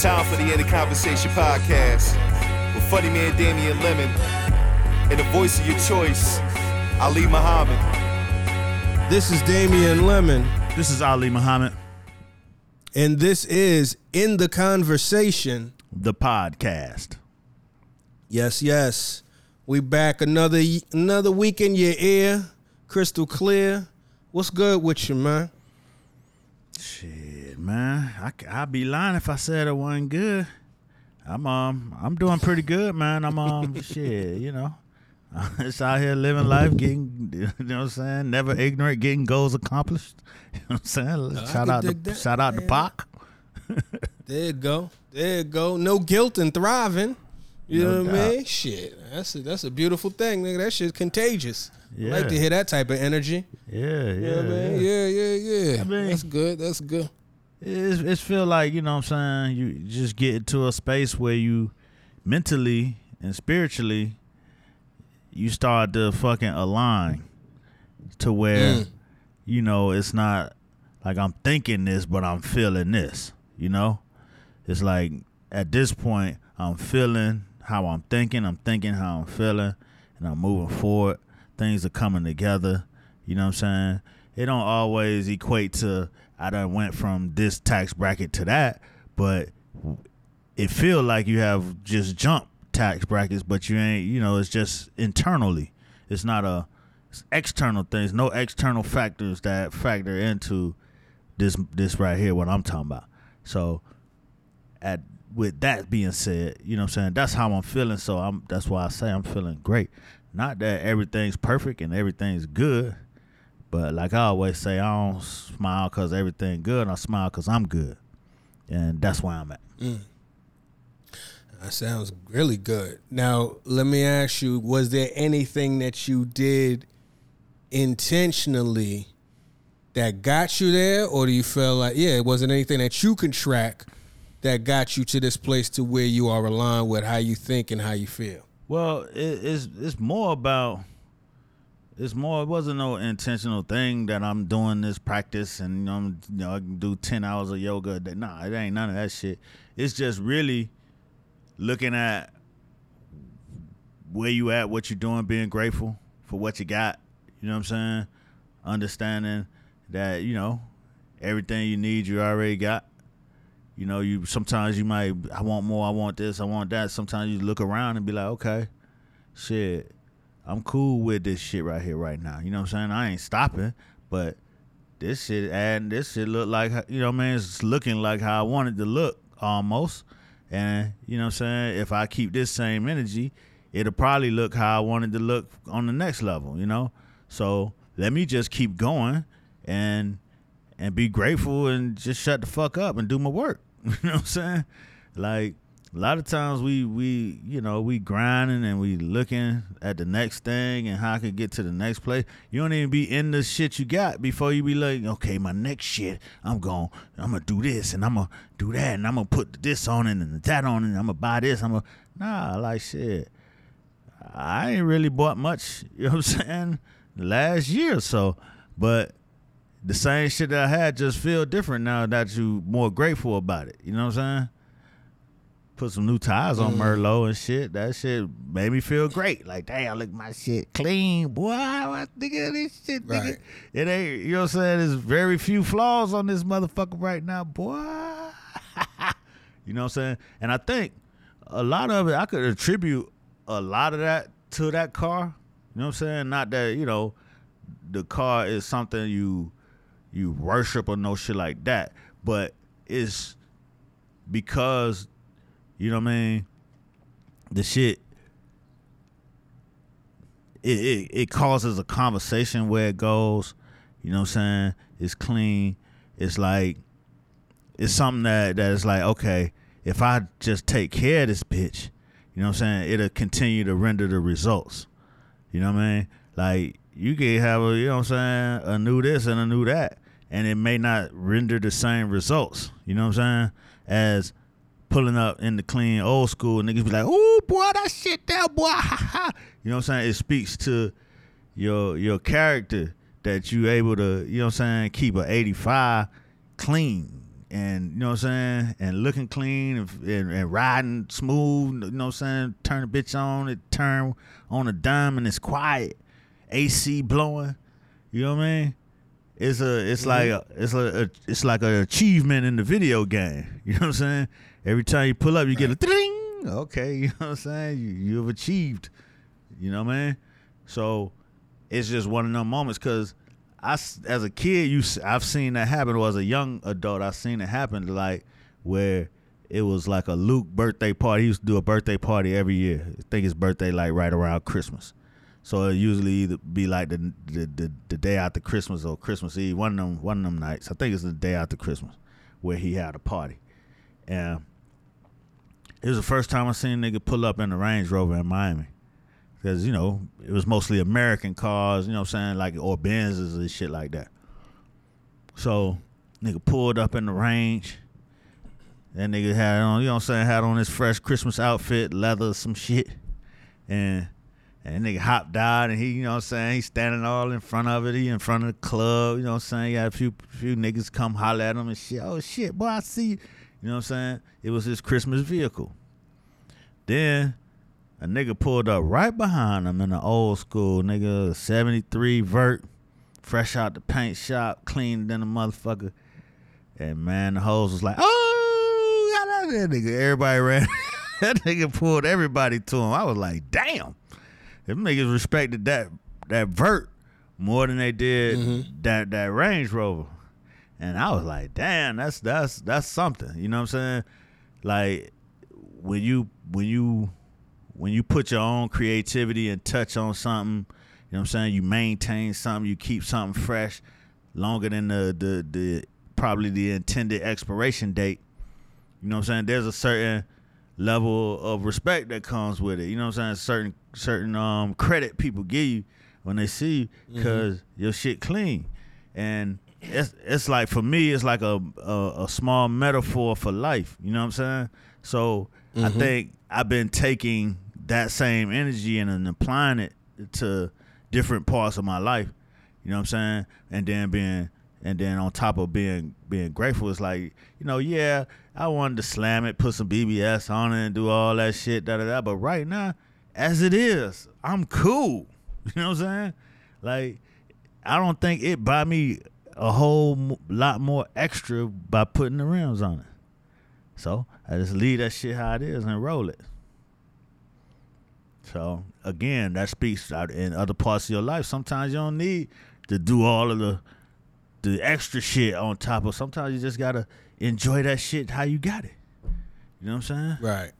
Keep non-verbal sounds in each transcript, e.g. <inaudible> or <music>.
It's time for the In the Conversation podcast with funny man Damien Lemon and the voice of your choice, Ali Muhammad. This is Damien Lemon, This is Ali Muhammad, and this is In the Conversation. the podcast. Yes, yes. We back another another week in your ear, crystal clear. What's good with you, man? Shit, man, I, I'd be lying if I said it wasn't good. I'm um I'm doing pretty good, man. I'm um <laughs> shit, you know. <laughs> It's out here living life, getting <laughs> you know what I'm saying, never ignorant, getting goals accomplished. You know what I'm saying? Shout out to dig that, shout out to. Pac. There you go. There you go. No guilt and thriving. You No know what I mean? Shit, that's a, that's a beautiful thing, nigga. That shit's contagious. I like to hear that type of energy. Yeah, You yeah, know what I mean? yeah. Yeah, yeah, yeah. I mean- that's good. That's good. It's, it's feel like you know what I'm saying you just get into a space where you mentally and spiritually you start to fucking align to where Mm. you know it's not like I'm thinking this but I'm feeling this you know? It's like at this point I'm feeling how I'm thinking I'm thinking how I'm feeling and I'm moving forward. Things are coming together you know what I'm saying? It don't always equate to I done went from this tax bracket to that but it feel like you have just jumped tax brackets, but you ain't. You know, it's just internally. It's not a it's external things. No external factors that factor into this this right here. What I'm talking about. So, at with that being said, you know what I'm saying. That's how I'm feeling. So I'm. That's why I say I'm feeling great. Not that everything's perfect and everything's good, but like I always say, I don't smile because everything good. I smile because I'm good, and that's where I'm at. Mm. That sounds really good. Now, let me ask you: Was there anything that you did intentionally that got you there, or do you feel like, yeah, it wasn't anything that you can track that got you to this place to where you are aligned with how you think and how you feel? Well, it, it's it's more about it's more. It wasn't no intentional thing that I'm doing this practice and I'm, you know I can do ten hours of yoga. day. Nah, it ain't none of that shit. It's just really looking at where you at, what you're doing, being grateful for what you got. You know what I'm saying? Understanding that you know everything you need, you already got. You know, you sometimes you might I want more, I want this, I want that. Sometimes you look around and be like, okay, shit, I'm cool with this shit right here, right now. You know what I'm saying? I ain't stopping, but this shit and this shit look like you know what I mean, it's looking like how I wanted to look almost. And you know what I'm saying? If I keep this same energy, it'll probably look how I wanted to look on the next level, you know? So let me just keep going and and be grateful and just shut the fuck up and do my work. <laughs> You know what I'm saying? Like a lot of times we we you know we grinding and we looking at the next thing and how I can get to the next place. You don't even be in the shit you got before you be like, okay, my next shit, I'm going, I'm gonna do this and I'm gonna do that and I'm gonna put this on it and that on it. And I'm gonna buy this. I'm gonna nah, like shit. I ain't really bought much. <laughs> You know what I'm saying? Last year or so, but the same shit that I had just feel different now that you more grateful about it. You know what I'm saying? Put some new tires on mm. Merlot and shit. That shit made me feel great. Like, damn, look my shit clean, boy. What nigga this shit, nigga? Right. It ain't. You know what I'm saying? There's very few flaws on this motherfucker right now, boy. <laughs> you know what I'm saying? And I think a lot of it, I could attribute a lot of that to that car. You know what I'm saying? Not that you know the car is something you you worship or no shit like that, but it's because you know what I mean. The shit it, it it causes a conversation where it goes. You know what I'm saying? It's clean. It's like it's something that that is like okay, if I just take care of this bitch, you know what I'm saying? It'll continue to render the results. You know what I mean? Like you can have a, you know what I'm saying, a new this and a new that, and it may not render the same results. You know what I'm saying? As pulling up in the clean old school, niggas be like, "Oh boy, that shit there, boy." Ha, ha." You know what I'm saying? It speaks to your your character that you able to, you know what I'm saying, keep a 85 clean, and you know what I'm saying, and looking clean and, and, and riding smooth. You know what I'm saying? Turn the bitch on, it turn on a dime, and it's quiet. AC blowing. You know what I mean? It's a, it's mm-hmm. like a, it's a, a, it's like an achievement in the video game. <laughs> You know what I'm saying? Every time you pull up, you get a ding. Okay, <laughs> you know what I'm saying? You, you've achieved. You know mean? So it's just one of them moments because I, as a kid, you, I've seen that happen. Or as a young adult, I've seen it happen. Like where it was like a Luke birthday party. He used to do a birthday party every year. I think his birthday like right around Christmas. So it usually either be like the, the the the day after Christmas or Christmas Eve. One of them one of them nights. I think it's the day after Christmas where he had a party. And it was the first time I seen a nigga pull up in a Range Rover in Miami. Because, you know, it was mostly American cars, you know what I'm saying? Like, or Benzes and shit like that. So, nigga pulled up in the range. That nigga had on, you know what I'm saying, had on his fresh Christmas outfit, leather, some shit. And and nigga hopped out and he, you know what I'm saying, he's standing all in front of it. He in front of the club, you know what I'm saying? He had a few few niggas come holler at him and shit. Oh shit, boy, I see you. You know what I'm saying? It was his Christmas vehicle. Then a nigga pulled up right behind him in an old school nigga 73 vert, fresh out the paint shop, cleaner than a motherfucker. And man, the hoes was like, oh, got that nigga. Everybody ran. <laughs> that nigga pulled everybody to him. I was like, damn. Them niggas respected that that vert more than they did mm-hmm. that that Range Rover. And I was like, damn, that's that's that's something. You know what I'm saying? Like when you when you when you put your own creativity and touch on something, you know what I'm saying, you maintain something, you keep something fresh longer than the the, the probably the intended expiration date. You know what I'm saying? There's a certain level of respect that comes with it. You know what I'm saying? Certain certain um credit people give you when they see you because your shit clean. And it's it's like for me, it's like a, a a small metaphor for life. You know what I'm saying? So I mm-hmm. think I've been taking that same energy and, then applying it to different parts of my life. You know what I'm saying? And then being and then on top of being being grateful, it's like, you know, yeah, I wanted to slam it, put some BBS on it and do all that shit, da da da. But right now, as it is, I'm cool. <laughs> You know what I'm saying? Like, I don't think it buy me a whole m- lot more extra by putting the rims on it. So I just leave that shit how it is and roll it. So again, that speaks out in other parts of your life. Sometimes you don't need to do all of the the extra shit on top of. Sometimes you just gotta enjoy that shit how you got it. You know what I'm saying? Right.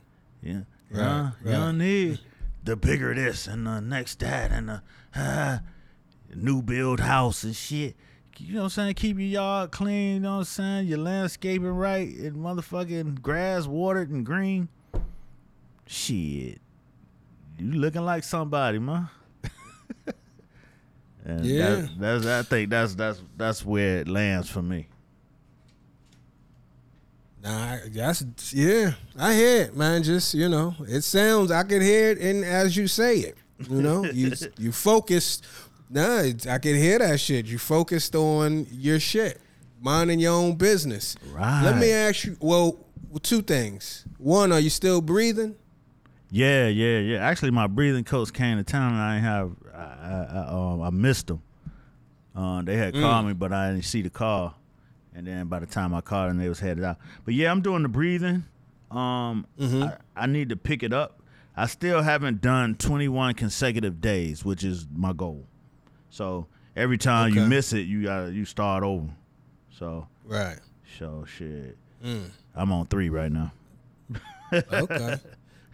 Yeah. Right, Uh, You right. don't need the bigger this and the next that and the uh, <laughs> new build house and shit. You know what I'm saying? Keep your yard clean, you know what I'm saying? Your landscaping right and motherfucking grass watered and green. Shit. You looking like somebody, man. <laughs> and Yeah. That, that's I think that's that's that's where it lands for me. Nah, that's yeah. I hear it, man. Just you know, it sounds. I can hear it, and as you say it, you know, you <laughs> you focused. Nah, it's- I can hear that shit. You focused on your shit, minding your own business. Right. Let me ask you. Well, two things. One, are you still breathing? Yeah, yeah, yeah. Actually, my breathing coach came to town, and I didn't have I I, um, I missed them. Uh, they had called me, but I didn't see the call. And then by the time I called them, they was headed out. But yeah, I'm doing the breathing. Um, I, I need to pick it up. I still haven't done 21 consecutive days, which is my goal. So every time you miss it, you got to you start over. So Right. so shit. Mm. I'm on three right now. Okay.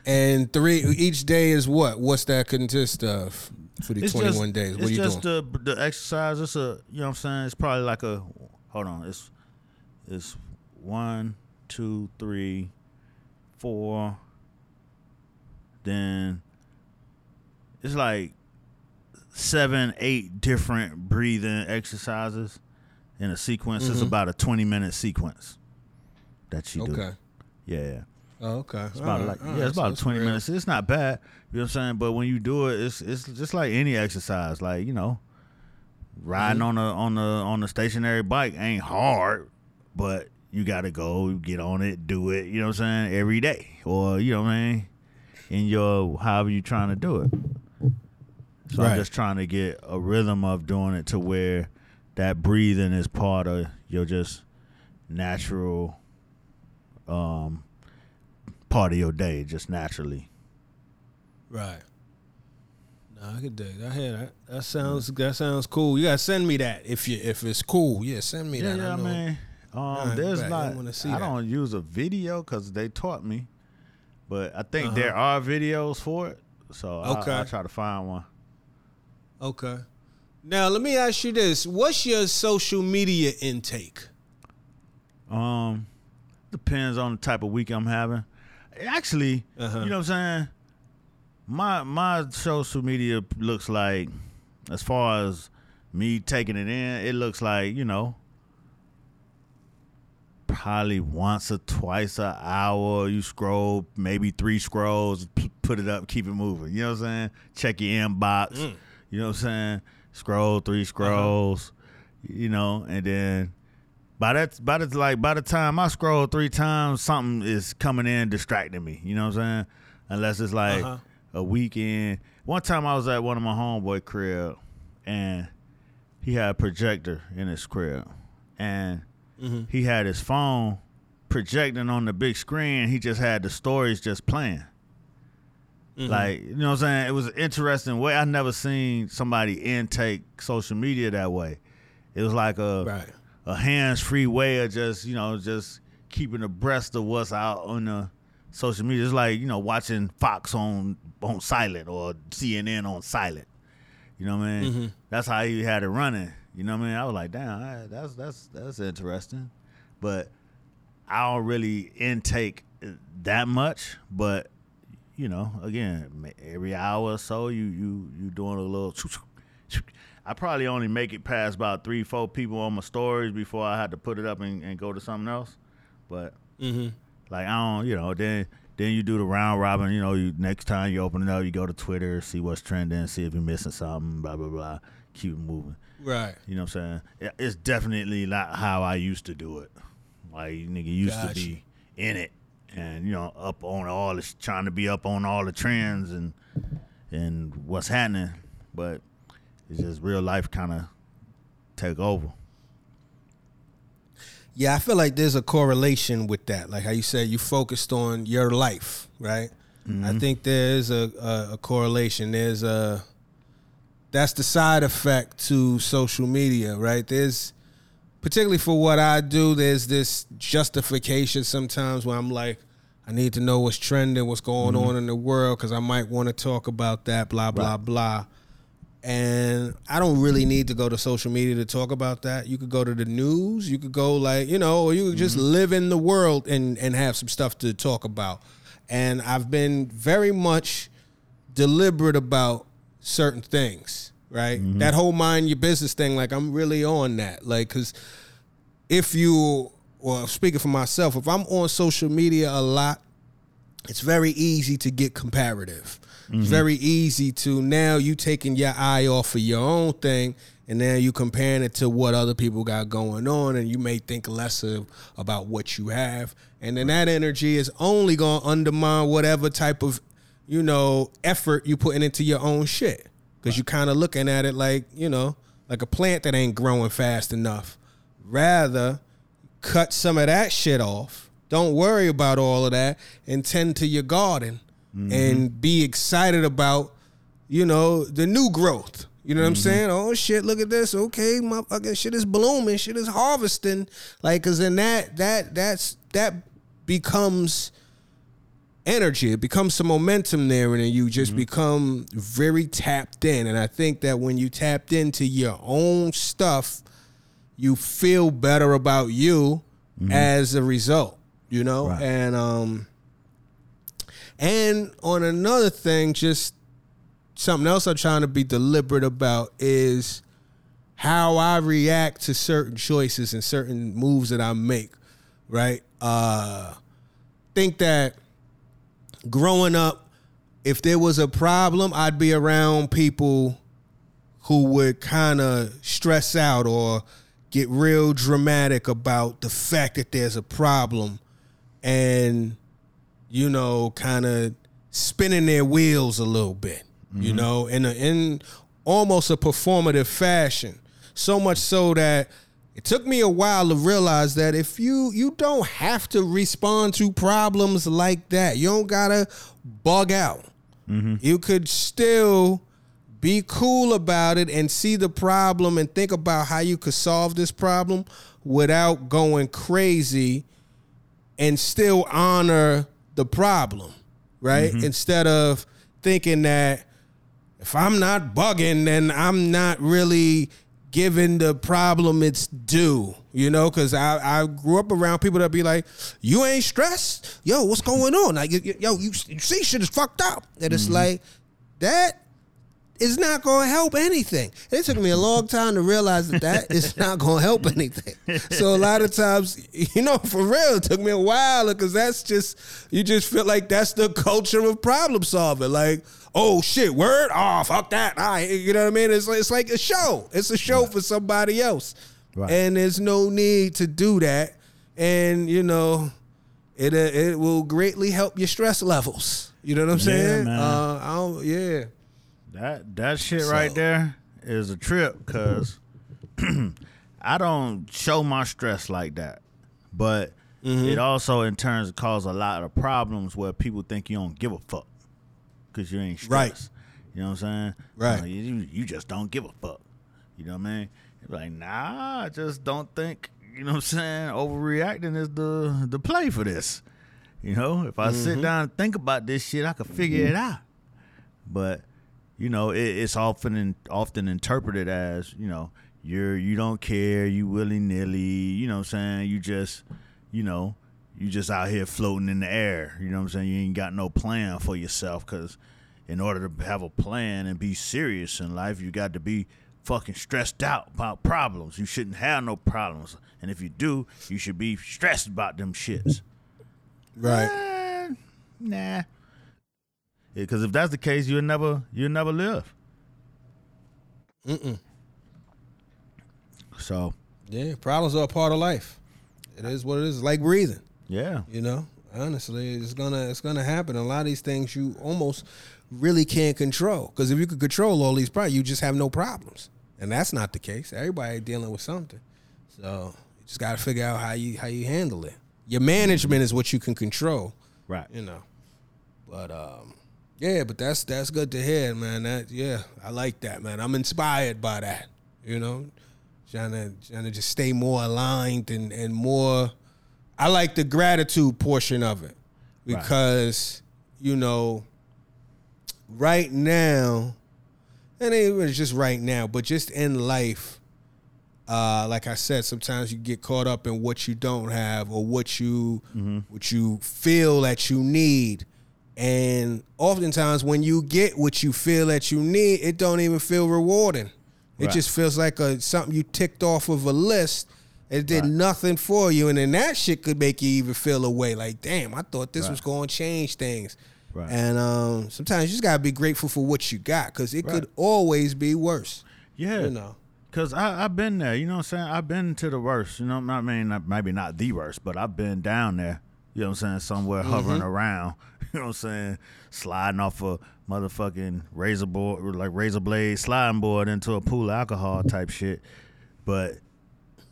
and three each day is what? What's that consist of for the It's twenty just- one days? What are you doing? It's just the the exercise. It's a you know what I'm saying. It's probably like a hold on. It's it's one, two, three, four. Then it's like seven, eight different breathing exercises in a sequence. It's about a 20 minute sequence that you do. Mm-hmm. Okay. Yeah. Oh, okay. It's about like yeah, it's about twenty minutes. It's not bad. You know what I'm saying? But when you do it, it's it's just like any exercise. Like you know, riding Mm-hmm. on a on the on the stationary bike ain't hard, but you gotta go get on it, do it. You know what I'm saying? Every day, or you know what I mean? In your however you trying to do it. So Right. I'm just trying to get a rhythm of doing it to where that breathing is part of your just natural um part of your day, just naturally. Right. No, I could dig. I hear that. That sounds that sounds cool. You gotta send me that if you if it's cool. Yeah, send me Yeah, that. yeah, I know. mean, um, there's. I not. wanna see I don't use a video because they taught me, but I think Uh-huh. there are videos for it. So Okay. I'll try to find one. Okay. Now let me ask you this: What's your social media intake? Um, depends on the type of week I'm having. Actually, Uh-huh. you know what I'm saying. My my social media looks like, as far as me taking it in, it looks like you know, probably once or twice an hour. You scroll, maybe three scrolls, p- put it up, keep it moving. You know what I'm saying? Check your inbox. Mm. You know what I'm saying? Scroll three scrolls. You know, and then by that by the like by the time I scroll three times, something is coming in distracting me. You know what I'm saying? Unless it's like Uh-huh. a weekend. One time I was at one of my homeboy crib, and he had a projector in his crib, and Mhm. he had his phone projecting on the big screen. He just had the stories just playing. Mhm. Like, you know what I'm saying? It was an interesting way. I never seen somebody intake social media that way. It was like a right. a hands free way of just, you know, just keeping abreast of what's out on the social media. It's like, you know, watching Fox on on silent or CNN on silent. You know what I mean? Mhm. That's how he had it running. You know what I mean? I was like, damn, that's that's that's interesting. But I don't really intake that much. But you know, again, every hour or so, you you you doing a little. I probably only make it past about three, four people on my stories before I had to put it up and, and go to something else. But Mm-hmm. like I don't, you know, then then you do the round robin. You know, you next time you open it up, you go to Twitter, see what's trending, see if you're missing something, blah blah blah. Keep it moving. Right. You know what I'm saying? It's definitely not how I used to do it. Like nigga used Gotcha. to be in it and you know up on all this, trying to be up on all the trends and and what's happening, but it's just real life kind of take over. Yeah, I feel like there's a correlation with that. Like how you said, you focused on your life, right? I mm-hmm. think there's a, a, a correlation. There's a that's the side effect to social media, right? There's particularly for what I do, there's this justification sometimes where I'm like, I need to know what's trending, what's going mm-hmm. on in the world, because I might want to talk about that, blah, blah, blah. And I don't really need to go to social media to talk about that. You could go to the news, you could go like, you know, or you could just mm-hmm. live in the world and, and have some stuff to talk about. And I've been very much deliberate about certain things, right? Mm-hmm. That whole mind your business thing, like I'm really on that. Like, cause if you, well, speaking for myself, if I'm on social media a lot, it's very easy to get comparative. It's mm-hmm. very easy to now you taking your eye off of your own thing and now you comparing it to what other people got going on and you may think less of about what you have. And then that energy is only gonna undermine whatever type of, you know, effort you putting into your own shit. Cause you're kind of looking at it like, you know, like a plant that ain't growing fast enough. Rather, cut some of that shit off. Don't worry about all of that and tend to your garden mm-hmm. and be excited about, you know, the new growth. You know what I'm mm-hmm. saying? Oh shit, look at this. Okay, my fucking shit is blooming, shit is harvesting. Like cause then that that that's that becomes energy. It becomes some momentum there, and then you just mm-hmm. become very tapped in. And I think that when you tapped into your own stuff, you feel better about you as a result. You know, Right. and um, and on another thing, just something else I'm trying to be deliberate about is how I react to certain choices and certain moves that I make. Right? Uh, think that growing up, if there was a problem, I'd be around people who would kind of stress out or get real dramatic about the fact that there's a problem and you know kind of spinning their wheels a little bit you mm-hmm. know in a, in almost a performative fashion. So much so that it took me a while to realize that if you you don't have to respond to problems like that you don't gotta bug out. Mm-hmm. You could still be cool about it and see the problem and think about how you could solve this problem without going crazy and still honor the problem, right? Mm-hmm. Instead of thinking that if I'm not bugging, then I'm not really giving the problem its due, you know? Because I, I grew up around people that be like, "You ain't stressed, yo, what's going on? Like, yo, yo, you, you see, shit is fucked up." And it's mm-hmm. like that is not going to help anything. It took me a long time to realize that that is not going to help anything. So a lot of times, you know, for real, it took me a while because that's just you just feel like that's the culture of problem solving. Like, oh shit, word, oh fuck that, all right, you know what I mean? It's like, it's like a show. It's a show for somebody else, Right. and there's no need to do that. And you know, it uh, it will greatly help your stress levels. You know what I'm Yeah, saying? man. Uh, I don't, yeah. That that shit So- right there is a trip because <clears throat> I don't show my stress like that, but Mm-hmm. it also in turns cause a lot of problems where people think you don't give a fuck because you ain't Right. stressed. You know what I'm saying? Right. You, you just don't give a fuck. You know what I mean? Like, nah, I just don't think. You know what I'm saying? Overreacting is the the play for this. You know, if I Mm-hmm. sit down and think about this shit, I could figure it out. But you know, it, it's often in, often interpreted as you know you're you don't care, you willy nilly. You know what I'm saying? You just you know you just out here floating in the air. You know what I'm saying? You ain't got no plan for yourself because in order to have a plan and be serious in life, you got to be fucking stressed out about problems. You shouldn't have no problems, and if you do, you should be stressed about them shits. Right. Eh, nah. Because if that's the case, you'll never you'll never live. Mm-mm. So Yeah, problems are a part of life. It is what it is. It's like breathing. yeah, You know, honestly, it's gonna it's gonna happen. A lot of these things you almost really can't control. Because if you could control all these problems, you just have no problems, and that's not the case. Everybody dealing with something, so you just got to figure out how you how you handle it. Your management is what you can control. right. you know. But um, yeah, but that's that's good to hear, man. That yeah, I like that, man. I'm inspired by that. You know, trying to trying to just stay more aligned and and more. I like the gratitude portion of it Right. because you know, right now, and it was just right now, but just in life. Uh, like I said, sometimes you get caught up in what you don't have or what you what you feel that you need. And oftentimes when you get what you feel that you need, it don't even feel rewarding. It Right. just feels like a something you ticked off of a list. It did Right. nothing for you. And then that shit could make you even feel away. Like, damn, I thought this Right. was gonna change things. Right. And um, sometimes you just gotta be grateful for what you got because it could always be worse. Yeah. You know. Cause I I've been there, you know what I'm saying. I've been to the worst, you know. I mean, not, maybe not the worst, but I've been down there. You know what I'm saying? Somewhere hovering around. <laughs> You know what I'm saying? Sliding off a motherfucking razor board, like razor blade sliding board into a pool of alcohol type shit. But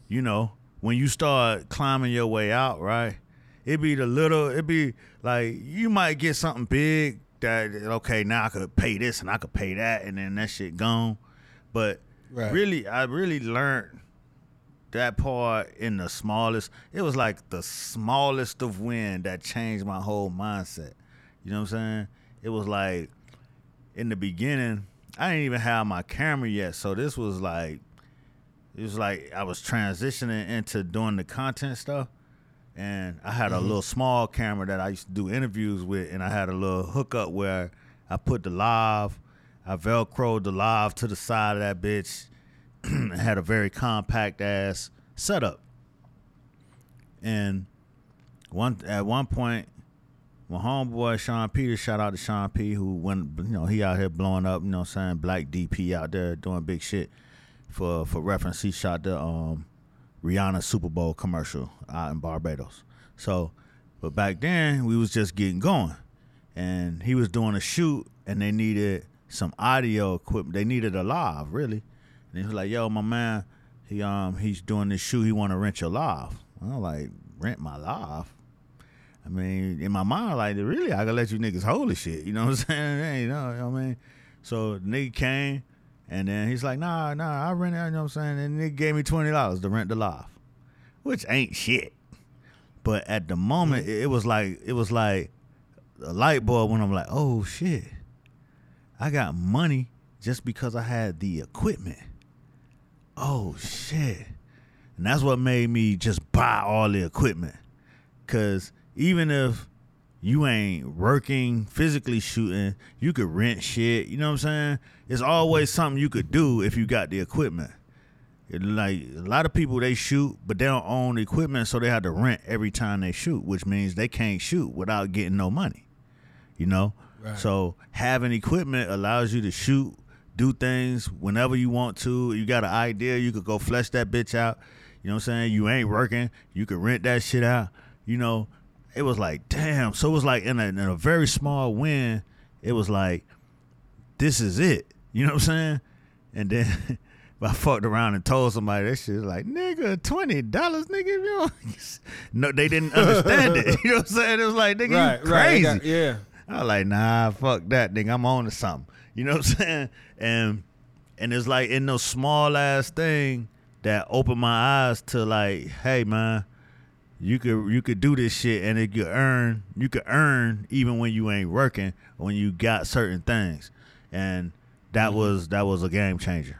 you know, when you start climbing your way out, right? It be the little, it be like you might get something big that okay, now I could pay this and I could pay that, and then that shit gone. But Right. really, I really learned that part in the smallest. It was like the smallest of wind that changed my whole mindset. You know what I'm saying? It was like in the beginning, I didn't even have my camera yet, so this was like it was like I was transitioning into doing the content stuff. And I had a mm-hmm. little small camera that I used to do interviews with, and I had a little hookup where I put the lav, I velcroed the lav to the side of that bitch, <clears throat> and had a very compact ass setup. And one at one point, my homeboy Sean Peters, shout out to Sean P, who went, you know, he out here blowing up, you know, what I'm saying black DP out there doing big shit. For for reference, he shot the um Rihanna Super Bowl commercial out in Barbados. So, but back then we was just getting going, and he was doing a shoot, and they needed some audio equipment. They needed a lav, really. And he was like, "Yo, my man, he um he's doing this shoot. He want to rent your lav." I'm like, "Rent my lav." I mean, in my mind, like, really, I gotta let you niggas hold the shit. You know what I'm <laughs> saying? Hey, you, know, you know what I mean? So the nigga came, and then he's like, nah, nah, I rent it, you know what I'm saying? And the nigga gave me $20 to rent the lav, which ain't shit. But at the moment, it, it was like, it was like a light bulb when I'm like, oh shit, I got money just because I had the equipment. Oh shit. And that's what made me just buy all the equipment. Cause even if you ain't working physically shooting, you could rent shit. You know what I'm saying? It's always something you could do if you got the equipment. It, like a lot of people, they shoot, but they don't own the equipment, so they have to rent every time they shoot, which means they can't shoot without getting no money. You know, Right. so having equipment allows you to shoot, do things whenever you want to. You got an idea, you could go flesh that bitch out. You know what I'm saying? You ain't working, you could rent that shit out. You know, it was like, damn. So it was like in a, in a very small win, it was like, this is it. You know what I'm saying? And then <laughs> I fucked around and told somebody that shit was like, nigga, twenty dollars, nigga. You know? <laughs> no, they didn't understand it. <laughs> You know what I'm saying? It was like, nigga, Right, you right. Crazy. got- yeah. I was like, nah, fuck that, nigga. I'm on to something. You know what I'm saying? And and it's like in those small ass thing that opened my eyes to like, hey man, you could you could do this shit and it could earn you could earn even when you ain't working when you got certain things. And that mm-hmm. was that was a game changer.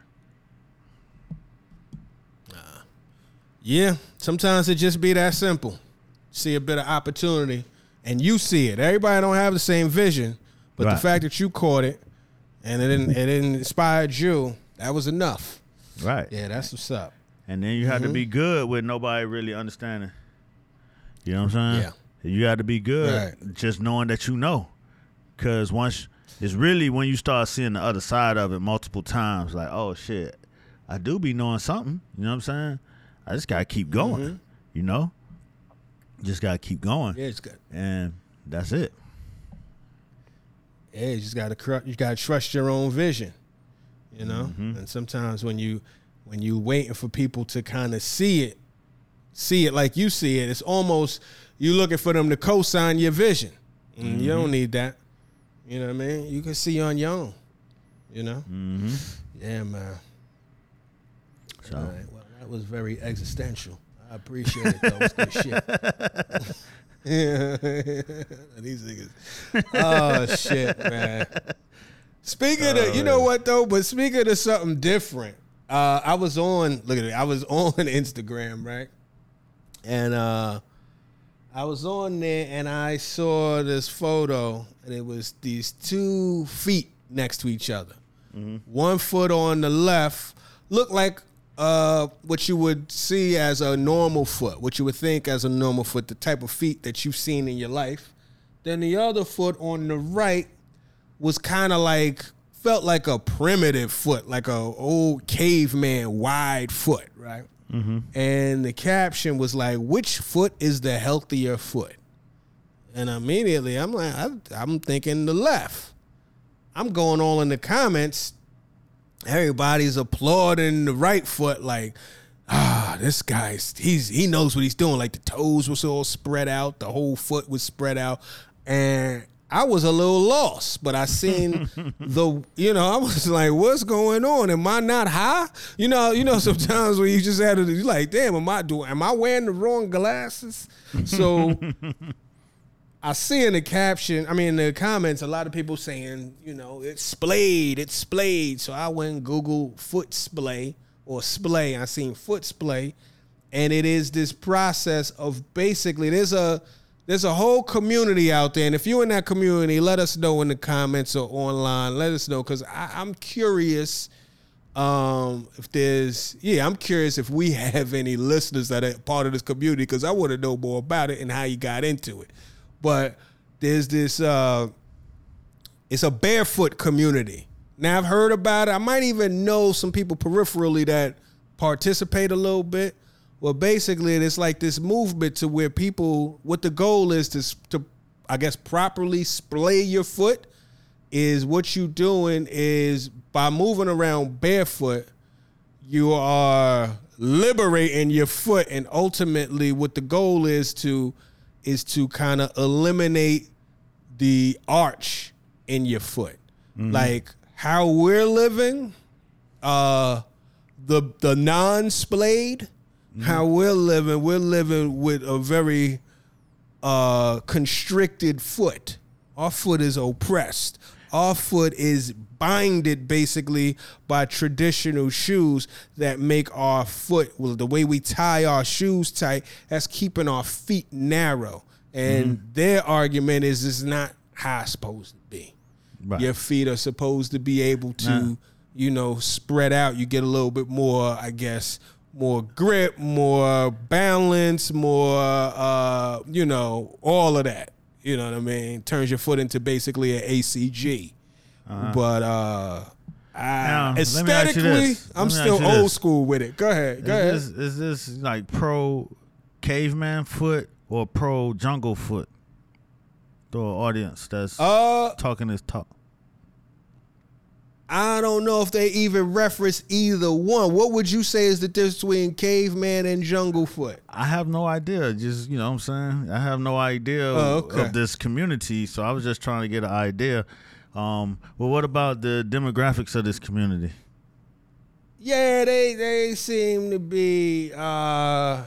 Yeah, sometimes it just be that simple. See a bit of opportunity, and you see it. Everybody don't have the same vision, but the fact that you caught it and it didn't, it inspired you, that was enough. Right. Yeah, that's what's up. And then you had to mm-hmm. be good with nobody really understanding. You know what I'm saying? Yeah. You got to be good Right. just knowing that you know. Cause once it's really when you start seeing the other side of it multiple times, like, oh shit, I do be knowing something. You know what I'm saying? I just gotta keep going. Mm-hmm. You know? Just gotta keep going. Yeah, it's good. And that's it. Yeah, you just gotta you gotta trust your own vision, you know. Mm-hmm. And sometimes when you when you waiting for people to kind of see it, see it like you see it, it's almost you looking for them to co-sign your vision. And You don't need that. You know what I mean? You can see on your own. You know. Mm-hmm. Yeah, man. So All right. Well, that was very existential. I appreciate it. That was good shit. yeah. <laughs> <laughs> These niggas. Oh shit, man. Speaking of, you know what though? But speaking of something different, uh, I was on. Look at it. I was on <laughs> Instagram, right? And uh, I was on there, and I saw this photo, and it was these two feet next to each other. One foot on the left looked like uh, what you would see as a normal foot, what you would think as a normal foot, the type of feet that you've seen in your life. Then the other foot on the right was kind of like felt like a primitive foot, like a old caveman wide foot, right? And the caption was like, "Which foot is the healthier foot?" And immediately I'm like, I, I'm thinking the left. I'm going all in the comments. Everybody's applauding the right foot, like, ah, this guy's he's he knows what he's doing. Like the toes was all spread out, the whole foot was spread out, and I was a little lost. But I seen <laughs> the, you know, I was like, what's going on? Am I not high? You know, you know, <laughs> sometimes when you just had to, you like, damn, am I doing? Am I wearing the wrong glasses? So. <laughs> I see in the caption, I mean, in the comments, a lot of people saying, you know, it's splayed, it's splayed. So I went and Google foot splay or splay. I seen foot splay, and it is this process of basically there's a there's a whole community out there, and if you're in that community, let us know in the comments or online. Let us know because I'm curious um if there's yeah i'm curious if we <laughs> have any listeners that are part of this community because i want to know more about it and how you got into it. But there's this uh it's a barefoot community. Now i've heard about it. I might even know some people peripherally that participate a little bit Well, basically, it's like this movement to where people, what the goal is to, to I guess, properly splay your foot. Is what you doing is by moving around barefoot, you are liberating your foot, and ultimately, what the goal is to is to kind of eliminate the arch in your foot. Like how we're living, uh the the non-splayed, how we're living, we're living with a very uh constricted foot. Our foot is oppressed. Our foot is binded basically by traditional shoes that make our foot well the way we tie our shoes tight that's keeping our feet narrow and their argument is it's not how it's supposed to be Right. your feet are supposed to be able to Nah. you know spread out you get a little bit more i guess more grip more balance more uh you know all of that. You know what i mean? Turns your foot into basically an acg but uh Uh-huh. Now, let me ask you aesthetically i'm still old school with it. Go ahead. Go ahead. Is this, is this like pro caveman foot or pro jungle foot? To an audience that's uh talking this talk. I don't know if they even reference either one. What would you say is the difference between caveman and jungle foot? I have no idea. Just you know what I'm saying? I have no idea Oh, of- okay. of this community. So I was just trying to get an idea. Um, well, what about the demographics of this community? Yeah, they they seem to be. uh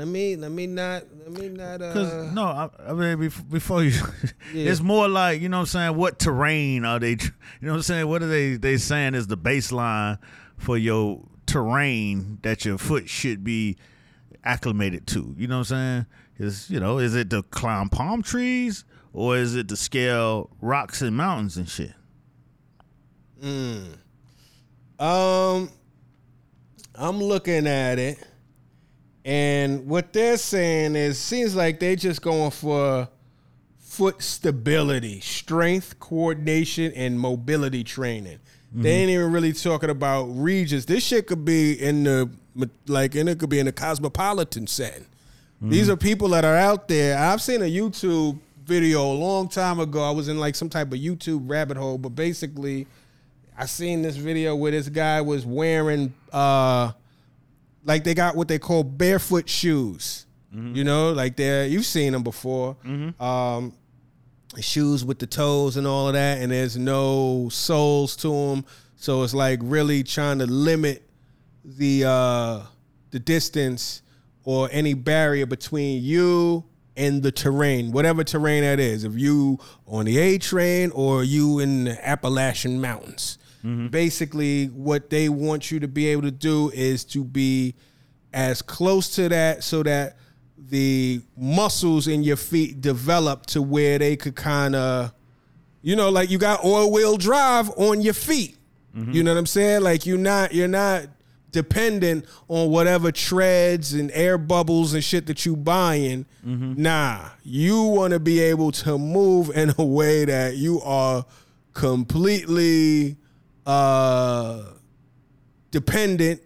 Let me let me not let me not. Because Uh, no, I, I mean bef- before you, <laughs> Yeah. it's more like you know what I'm saying. What terrain are they? You know what I'm saying. What are they? They saying is the baseline for your terrain that your foot should be acclimated to. You know what I'm saying? Is you know is it to climb palm trees or is it to scale rocks and mountains and shit? Um, I'm looking at it, and what they're saying is, seems like they're just going for foot stability, strength, coordination, and mobility training. They ain't even really talking about regions. This shit could be in the like, and it could be in the cosmopolitan setting. These are people that are out there. I've seen a YouTube video a long time ago. I was in like some type of YouTube rabbit hole, but basically, I seen this video where this guy was wearing uh like they got what they call barefoot shoes. You know, like they're you've seen them before. Um shoes with the toes and all of that and there's no soles to them. So it's like really trying to limit the uh the distance or any barrier between you and the terrain, whatever terrain that is. If you on the A train or you in the Appalachian Mountains. Mm-hmm. Basically, what they want you to be able to do is to be as close to that so that the muscles in your feet develop to where they could kind of you know like you got all wheel drive on your feet. Mm-hmm. You know what i'm saying? Like you're not you're not dependent on whatever treads and air bubbles and shit that you buying. Mm-hmm. Nah you want to be able to move in a way that you are completely uh dependent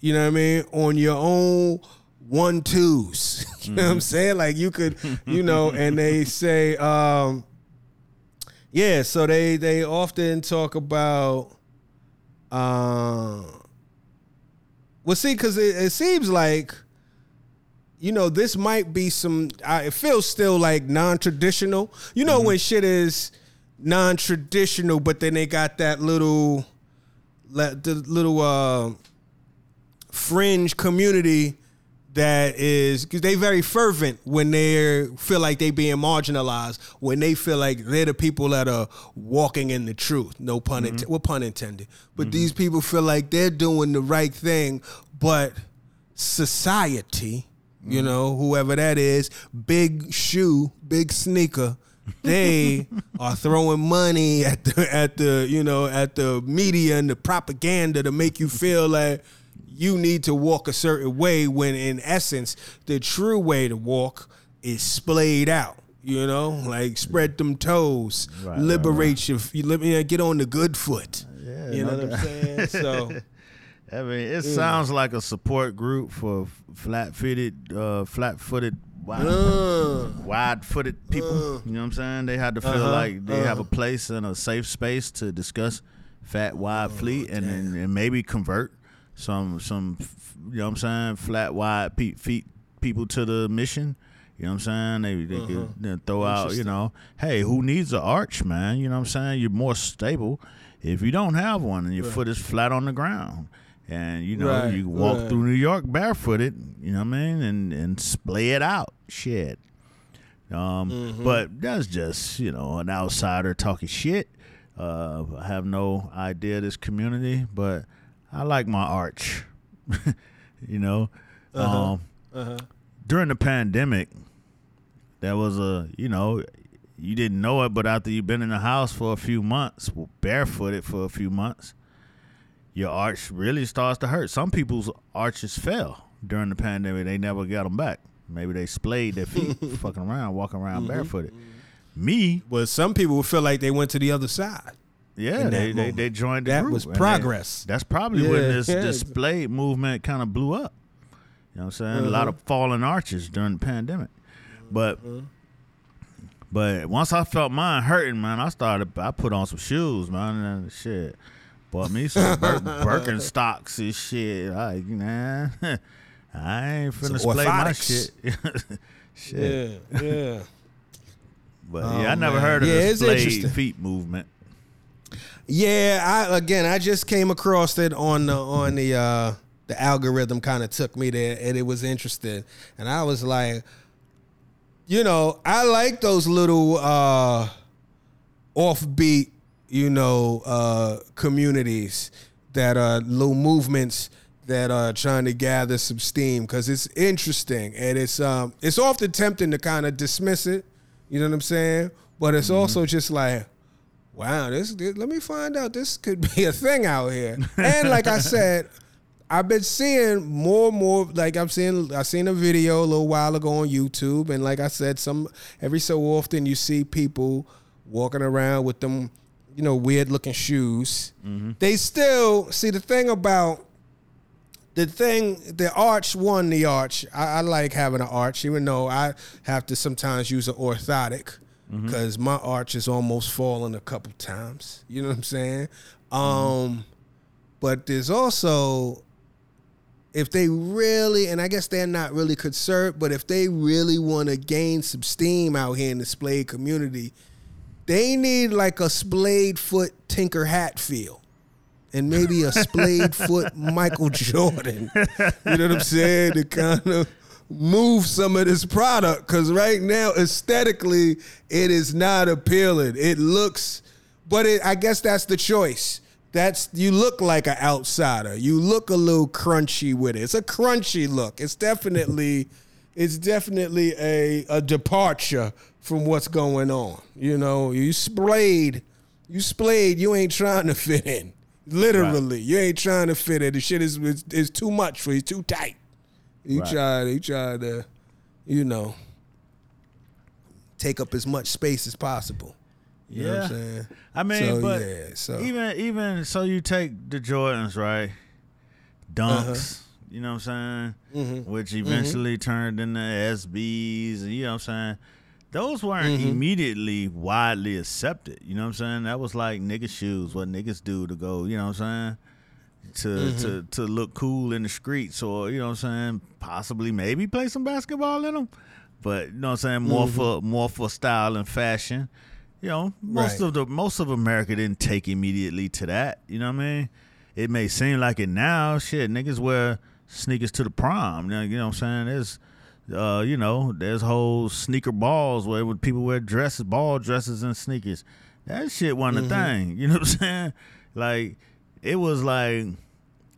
you know what I mean, on your own one twos. <laughs> you know what I'm saying? Like you could, you know, and they <laughs> say, um, yeah, so they they often talk about uh well see, cause it, it seems like you know, this might be some. I, it feels still like non-traditional. You know, when shit is non-traditional, but then they got that little, the little uh, fringe community that is because they very fervent when they feel like they being marginalized when they feel like they're the people that are walking in the truth no pun mm-hmm. intended well pun intended. But mm-hmm. these people feel like they're doing the right thing but society you mm-hmm. know whoever that is big shoe big sneaker they are throwing money at the at the you know at the media and the propaganda to make you feel like you need to walk a certain way when in essence the true way to walk is splayed out you know? Like spread them toes Right, liberate your you yeah, get on the good foot. Yeah, you know what i'm saying? <laughs> So I mean, it sounds like a support group for flat-footed, uh, flat-footed, wide, Uh, wide-footed people. Uh. you know what I'm saying? They had to feel Uh-huh, like they have a uh. place and a safe space to discuss fat, wide fleet, and, and and maybe convert some some, you know what I'm saying, flat, wide pe- feet people to the mission. You know what I'm saying? They, they could you know, throw out, you Uh-huh. Know, hey, who needs an arch, man? You know what I'm saying? You're more stable if you don't have one and your foot is flat on the ground. And you know, Right, you walk right. through New York barefooted, you know what I mean, and and splay it out. Shit. Um, Mm-hmm. but that's just, you know, an outsider talking shit. Uh, I have no idea of this community, but I like my arch. <laughs> you know, Uh-huh. um, uh-huh. during the pandemic, there was a you know, you didn't know it, but after you've been in the house for a few months, barefooted for a few months, your arch really starts to hurt. Some people's arches fell during the pandemic; they never got them back. Maybe they splayed their feet, <laughs> fucking around, walking around Mm-hmm. barefooted. Me, well, some people would feel like they went to the other side. yeah, they, they they joined the That group, was and they- progress. that's probably when this yeah. display movement kind of blew up. You know what I'm saying? A lot Uh-huh. of fallen arches during the pandemic. But Uh-huh. but once I felt mine hurting, man, I started I put on some shoes, man, and shit. Bought me some Bir- Birkenstocks and shit. Like, man, <laughs> I ain't finna Some display my shit. <laughs> shit. Yeah, yeah. But Oh, yeah, I never man. heard of Yeah, the it's displayed interesting. feet movement. Yeah, I again I just came across it on the on the uh the algorithm kind of took me there and it was interesting. And I was like, you know, I like those little uh offbeat, you know, uh communities that are little movements that are trying to gather some steam because it's interesting and it's um it's often tempting to kind of dismiss it, you know what I'm saying? But it's also just like wow, this, this let me find out this could be a thing out here. And like I said, I've been seeing more and more like I'm seeing I seen a video a little while ago on YouTube and like I said some every so often you see people walking around with them you know weird looking shoes. Mm-hmm. They still see the thing about the thing, the arch won the arch. I, I like having an arch, even though I have to sometimes use an orthotic mm-hmm. because my arch has almost fallen a couple times. You know what I'm saying? Mm-hmm. Um, but there's also if they really, and I guess they're not really concerned, but if they really want to gain some steam out here in the splayed community, they need like a splayed foot Tinker Hatfield and maybe a splayed <laughs> foot Michael Jordan. You know what I'm saying? To kind of move some of this product because right now aesthetically it is not appealing. It looks, but it, I guess that's the choice. That's you look like an outsider. You look a little crunchy with it. It's a crunchy look. It's definitely, it's definitely a a departure from what's going on. You know, you splayed, you splayed. You ain't trying to fit in. Literally, you ain't trying to fit in. The shit is is, is too much for you. Too tight. You Right. try, you try to, you know, take up as much space as possible. You know what I'm saying? I mean, So, but yeah, so- even even so, you take the Jordans, right? Uh-huh. You know what I'm saying? Mm-hmm. Which eventually turned into SBs, you know what I'm saying? Those weren't Mm-hmm. immediately widely accepted. You know what I'm saying? That was like nigga shoes, what niggas do to go. You know what I'm saying? To Mm-hmm. to to look cool in the streets, or you know what I'm saying? Possibly, maybe play some basketball in them. But you know what I'm saying? More for more for style and fashion. You know, most Right. of the most of America didn't take immediately to that. You know what I mean? It may seem like it now. Shit, niggas wear sneakers to the prom. You know, you know what I'm saying? There's, uh, you know, there's whole sneaker balls where people wear dresses, ball dresses and sneakers. That shit wasn't a thing. <laughs> You know what I'm saying? Like, it was like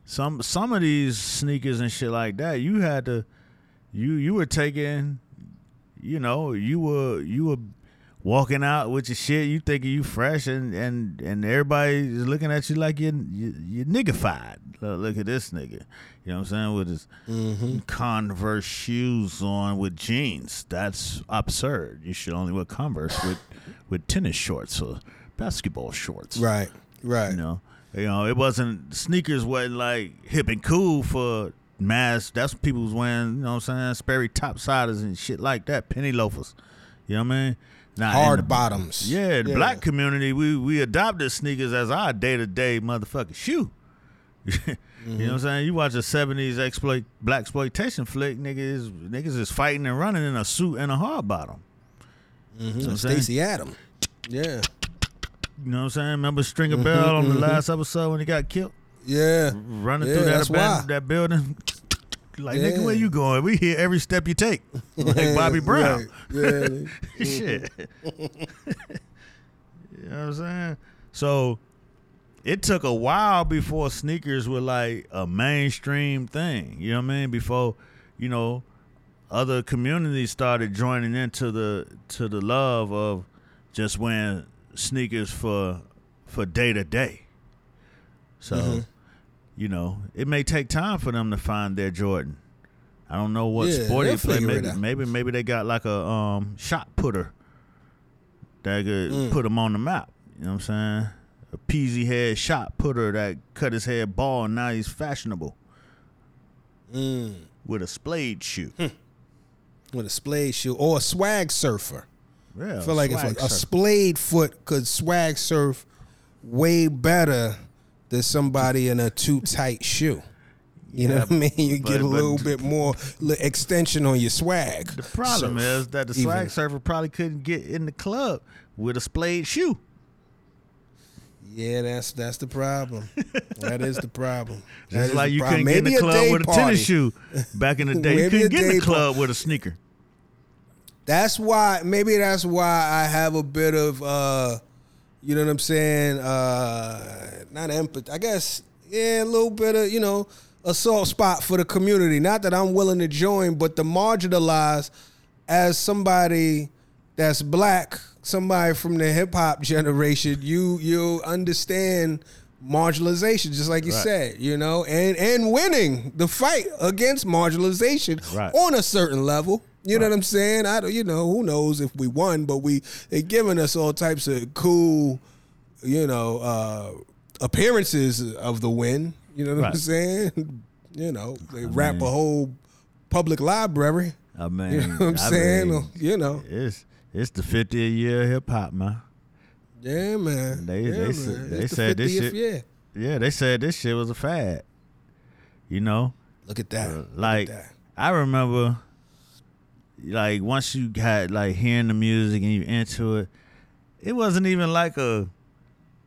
some some of these sneakers and shit like that. You had to, you you were taking, you know, you were you were walking out with your shit, you thinking you fresh, and and and everybody is looking at you like you you you niggified. Look, look at this nigga, you know what I'm saying with his mm-hmm. Converse shoes on with jeans. That's absurd. You should only wear Converse with <laughs> with tennis shorts or basketball shorts. Right, right. You know, You know, it wasn't sneakers wasn't like hip and cool for mass. That's what people was wearing. You know what I'm saying? Sperry topsiders and shit like that. Penny loafers. You know what I mean? Now, Hard the- bottoms. Yeah, the black community, we we adopted sneakers as our day to day motherfucking shoe. <laughs> You know what I'm mm-hmm. saying? You watch a '70s exploit black exploitation flick, niggas niggas is fighting and running in a suit and a hard bottom. You know mm-hmm. what I'm saying? Stacy Adam. Yeah. You know what I'm saying? Remember Stringer Bell on the mm-hmm, last episode when he got killed, Yeah. running Yeah, through that that's why. abandoned, that building. <laughs> Like nigga, where you going? We hear every step you take, like <laughs> Bobby Brown. Right. Yeah. <laughs> Shit. <laughs> you know what I'm saying? So it took a while before sneakers were like a mainstream thing. You know what I mean? Before, you know, other communities started joining into the to the love of just wearing sneakers for for day to day. So, Mhm. You know, it may take time for them to find their Jordan. I don't know what Yeah, sport they'll play. Maybe, maybe maybe they got like a um shot putter that could Mm. put them on the map. You know what I'm saying? A peasy head shot putter that cut his head bald and now he's fashionable Mm. with a splayed shoe. With a splayed shoe or a swag surfer. Yeah, I feel like if a, a splayed foot could swag surf way better than somebody in a too tight shoe. You know Yeah, what I mean? You but- get a but- little bit more extension on your swag. The problem surf, is that the even. swag surfer probably couldn't get in the club with a splayed shoe. Yeah, that's that's the problem. <laughs> that is the problem. That Just like you problem. couldn't get in the club day with a party. tennis shoe back in the <laughs> day. You couldn't get in the day club with a sneaker. That's why maybe that's why I have a bit of uh you know what I'm saying? Uh not empathy. I guess yeah, a little bit of, you know, a soft spot for the community. Not that I'm willing to join, but the marginalized as somebody that's black, somebody from the hip hop <laughs> generation, you you understand marginalization, just like you Right. said, you know, and and winning the fight against marginalization Right. on a certain level. You know what I'm saying? I don't, you know, who knows if we won, but we they giving us all types of cool, you know, uh appearances of the win. You know what I'm saying? <laughs> You know, they wrap a whole public library. I <laughs> mean, You know what I'm I saying? mean, you know, it's it's the 50th year of hip hop, man. yeah, man. They- yeah, they man. said- they It's the said this 50th shit- year. Yeah, they said this shit was a fad. You know, Look at that. Look at like that. I remember, like once you got like hearing the music and you into it, it wasn't even like a,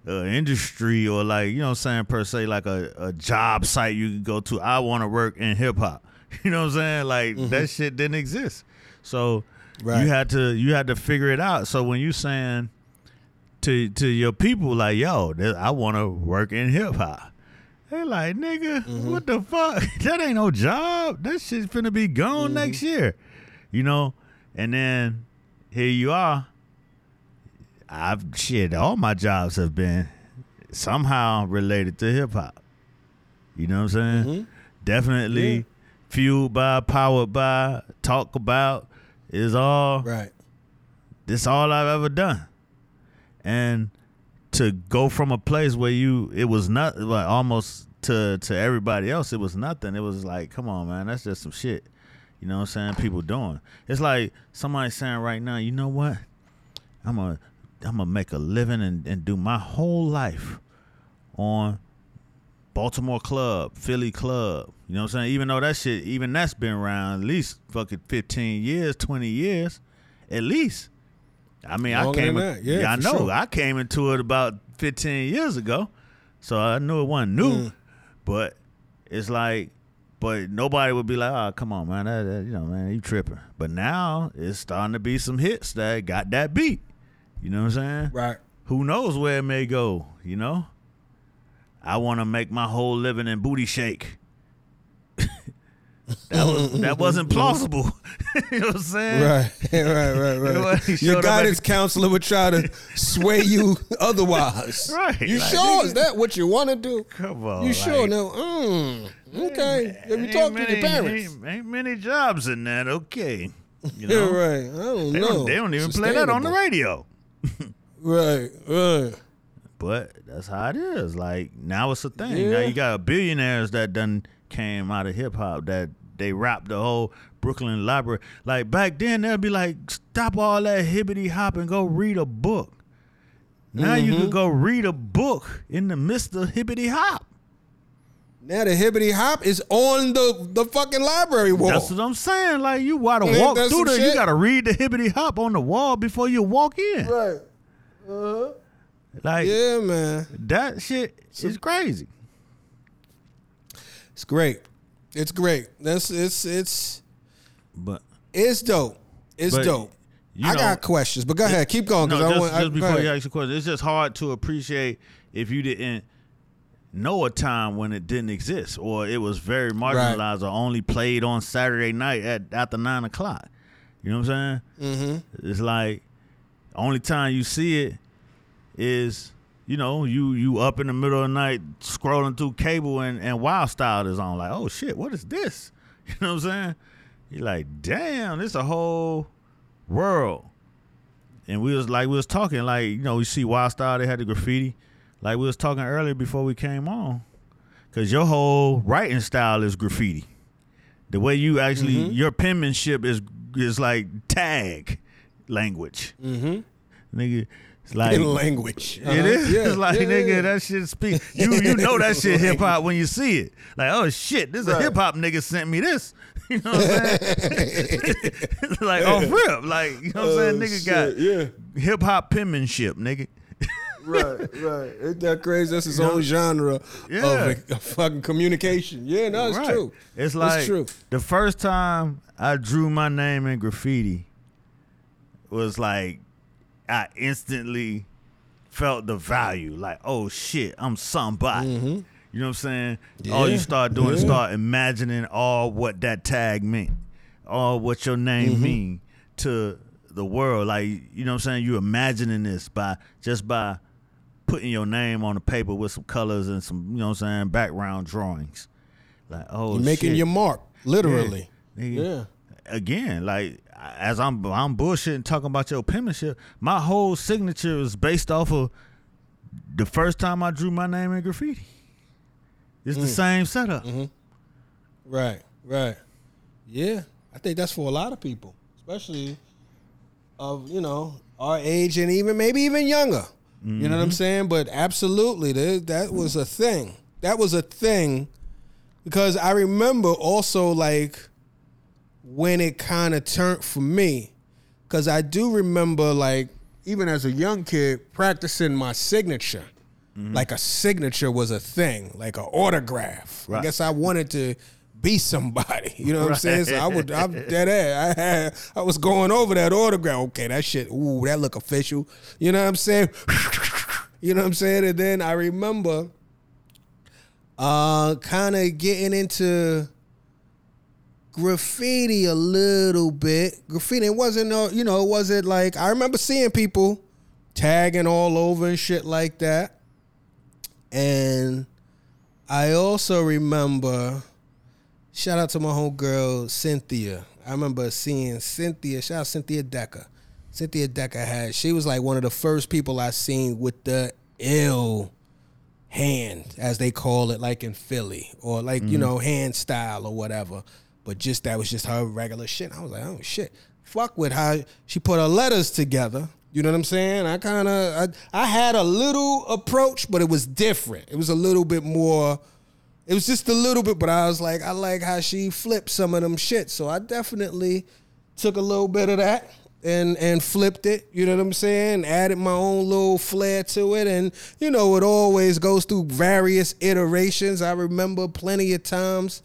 a industry or like you know what I'm saying per se like a, a job site you could go to. I want to work in hip hop. <laughs> You know what I'm saying? Like mm-hmm. that shit didn't exist. So Right. you had to you had to figure it out. So when you saying to to your people like, yo, I want to work in hip hop. They like, nigga, mm-hmm. what the fuck? <laughs> That ain't no job. That shit's finna be gone next mm-hmm. year. You know? And then here you are. I've shit, all my jobs have been somehow related to hip hop. You know what I'm saying? Mm-hmm. Definitely Yeah. fueled by, powered by, talk about is all Right. this all I've ever done. And to go from a place where you it was not like almost to to everybody else it was nothing. It was like, come on, man, that's just some shit. You know what I'm saying? People doing. It's like somebody saying right now, you know what? I'm a I'm gonna make a living and, and do my whole life on Baltimore club, Philly club. You know what I'm saying? Even though that shit, even that's been around at least fucking 15 years, 20 years, at least. I mean, Longer I came. that, yeah, I know. sure. I came into it about 15 years ago, so I knew it wasn't new. Mm. But it's like, but nobody would be like, "Oh, come on, man, that, that- you know, man, you tripping." But now it's starting to be some hits that got that beat. You know what I'm saying? Right. who knows where it may go, you know? I want to make my whole living in booty shake. <laughs> that was that wasn't plausible. <laughs> you know what I'm saying? Right, <laughs> right, right, right. Your guidance at- counselor would try to sway you otherwise. Right, You like, sure? Is that what you want to do? Come on. You sure? like, No. Mm, okay. Have you ain't talked to many- your parents? Ain't, ain't many jobs in that. Okay. You Yeah, <laughs> know? right. I don't They, know. don't, they don't even play that on the radio. <laughs> Right, right. But that's how it is. Like now it's a thing. Now you got billionaires that done came out of hip hop that they rap the whole Brooklyn Library. Like back then they'd be like, stop all that hibbity hop and go read a book. Now you Mm-hmm. can go read a book in the midst of hibbity hop. Now the hibbity hop is on the the fucking library wall. That's what I'm saying. Like you gotta Ain't walk that through some there. You shit? gotta read the hibbity hop on the wall before you walk in. right. Uh-huh. Like Yeah, man. that shit is crazy. It's great. It's great. That's it's it's But it's dope. It's But, dope. you I know- got questions, but go ahead, keep going. no, Cause I just, want, I, just go before ahead. you ask your question, it's just hard to appreciate if you didn't know a time when it didn't exist or it was very marginalized or only played on Saturday night at after nine o'clock. You know what I'm saying? Mm-hmm. It's like only time you see it is you know you you up in the middle of the night scrolling through cable and and Wild Style is on like oh shit what is this? <laughs> You know what I'm saying? You're like damn this a whole world. And we was like we was talking like you know we see Wild Style they had the graffiti like we was talking earlier before we came on because your whole writing style is graffiti. The way you actually your penmanship is is like tag language. Mm-hmm. Nigga, it's like in language. it Uh-huh. is. Yeah, It's like yeah, nigga, yeah. that shit speak. You you know that <laughs> shit hip hop when you see it. Like oh shit, this a Right. hip hop nigga sent me this. <laughs> You know what I'm saying? <laughs> like off rip. Like you know what I'm saying? Oh, Nigga shit, yeah. got hip hop penmanship, nigga. Right, right. Ain't that crazy? That's his own genre Yeah. of, of fucking communication. Yeah, no, it's Right. true. It's like true. the first time I drew my name in graffiti was like I instantly felt the value. Like, oh shit, I'm somebody. You know what I'm saying? All you start doing is start imagining all what that tag meant, all what your name Mm-hmm. mean to the world. Like, you know what I'm saying? You imagining this by just by putting your name on the paper with some colors and some, you know what I'm saying, background drawings. Like, oh, You're making shit. your mark, literally. Nigga, Yeah. Again, like as I'm I'm bullshitting talking about your penmanship, my whole signature is based off of the first time I drew my name in graffiti. It's Mm. the same setup. Mm-hmm. Right, right. Yeah, I think that's for a lot of people, especially of you know our age and even maybe even younger. You know what I'm mm-hmm. saying? But absolutely, that that was a thing. That was a thing because I remember also like when it kind of turned for me because I do remember like even as a young kid practicing my signature. Mm-hmm. Like a signature was a thing, like an autograph. I guess I wanted to be somebody. <laughs> You know what I'm saying? So I would, I'm dead ass. I had, I was going over that autograph. Okay, that shit. Ooh, that look official. You know what I'm saying? <laughs> you know what I'm saying? And then I remember, uh, kind of getting into graffiti a little bit. Graffiti it wasn't no, you know, it wasn't like I remember seeing people tagging all over and shit like that. And I also remember shout out to my homegirl Cynthia. I remember seeing Cynthia, shout out Cynthia Decker. Cynthia Decker had she was like one of the first people I seen with the ill hand, as they call it, like in Philly, or like you mm-hmm. know hand style or whatever. But just that was just her regular shit. I was like, oh shit, fuck with how she put her letters together. You know what I'm saying? I kind of I, I had a little approach, but it was different. It was a little bit more. It was just a little bit, but I was like, I like how she flipped some of them shit. So I definitely took a little bit of that and and flipped it. You know what I'm saying? Added my own little flair to it, and you know it always goes through various iterations. I remember plenty of times,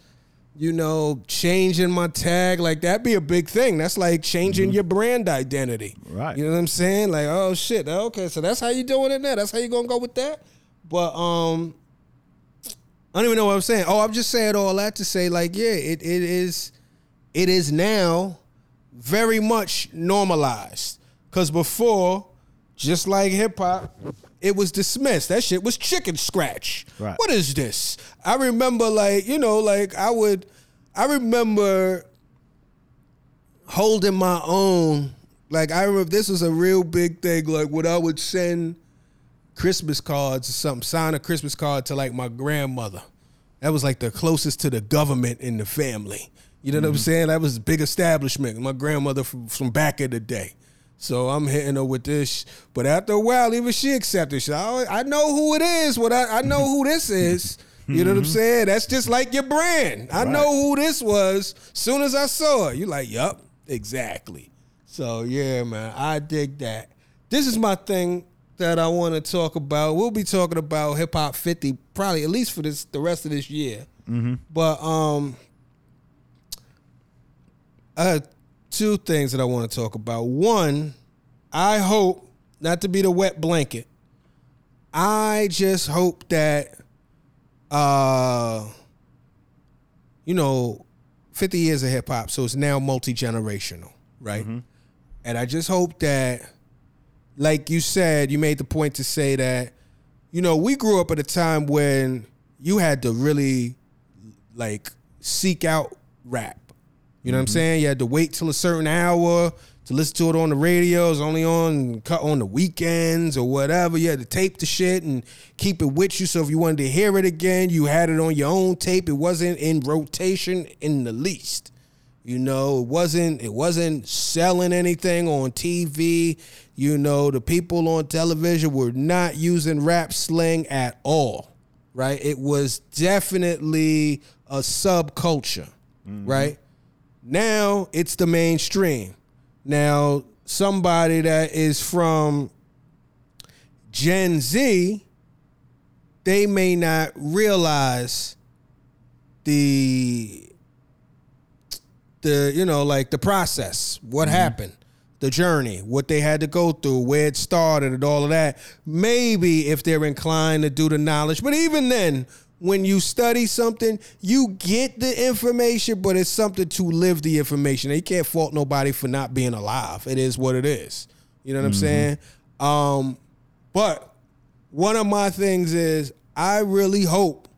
you know, changing my tag like that be a big thing. That's like changing your brand identity. Right. You know what I'm saying? Like, oh shit, okay, so that's how you doing it now. That's how you gonna go with that. But um, I don't even know what I'm saying. Oh, I'm just saying all that to say, like, yeah, it, it is it is now very much normalized. Cause before, just like hip hop, it was dismissed. That shit was chicken scratch. Right. What is this? I remember like, you know, like I would I remember holding my own. Like I remember this was a real big thing. Like when I would send Christmas cards or something, sign a Christmas card to like my grandmother. That was like the closest to the government in the family. You know what I'm mm-hmm. saying? That was a big establishment. My grandmother from, from back in the day. So I'm hitting her with this. But after a while, even she accepted. She, I, I know who it is. What I, I know who this is. <laughs> You know what I'm mm-hmm. saying? That's just like your brand. I know who this was. Soon as I saw it, you're like, yup, exactly. So yeah, man, I dig that. This is my thing that I want to talk about. We'll be talking about hip hop 50 probably at least for this the rest of this year. But um, I have two things that I want to talk about. One, I hope not to be the wet blanket. I just hope that uh you know 50 years of hip hop so it's now multi-generational, right? And I just hope that like you said, you made the point to say that you know, we grew up at a time when you had to really like seek out rap. You know what I'm mm-hmm. saying? You had to wait till a certain hour to listen to it on the radio. It was only on cut on the weekends or whatever. You had to tape the shit and keep it with you. So if you wanted to hear it again, you had it on your own tape. It wasn't in rotation in the least. You know, it wasn't it wasn't selling anything on TV. You know, the people on television were not using rap slang at all. Right? It was definitely a subculture. Mm-hmm. Right? Now it's the mainstream. Now, somebody that is from Gen Z, they may not realize the the you know like the process what happened the journey what they had to go through where it started and all of that. Maybe if they're inclined to do the knowledge but even then when you study something you get the information but it's something to live the information. You can't fault nobody for not being alive. It is what it is. You know what i'm saying? Um but one of my things is i really hope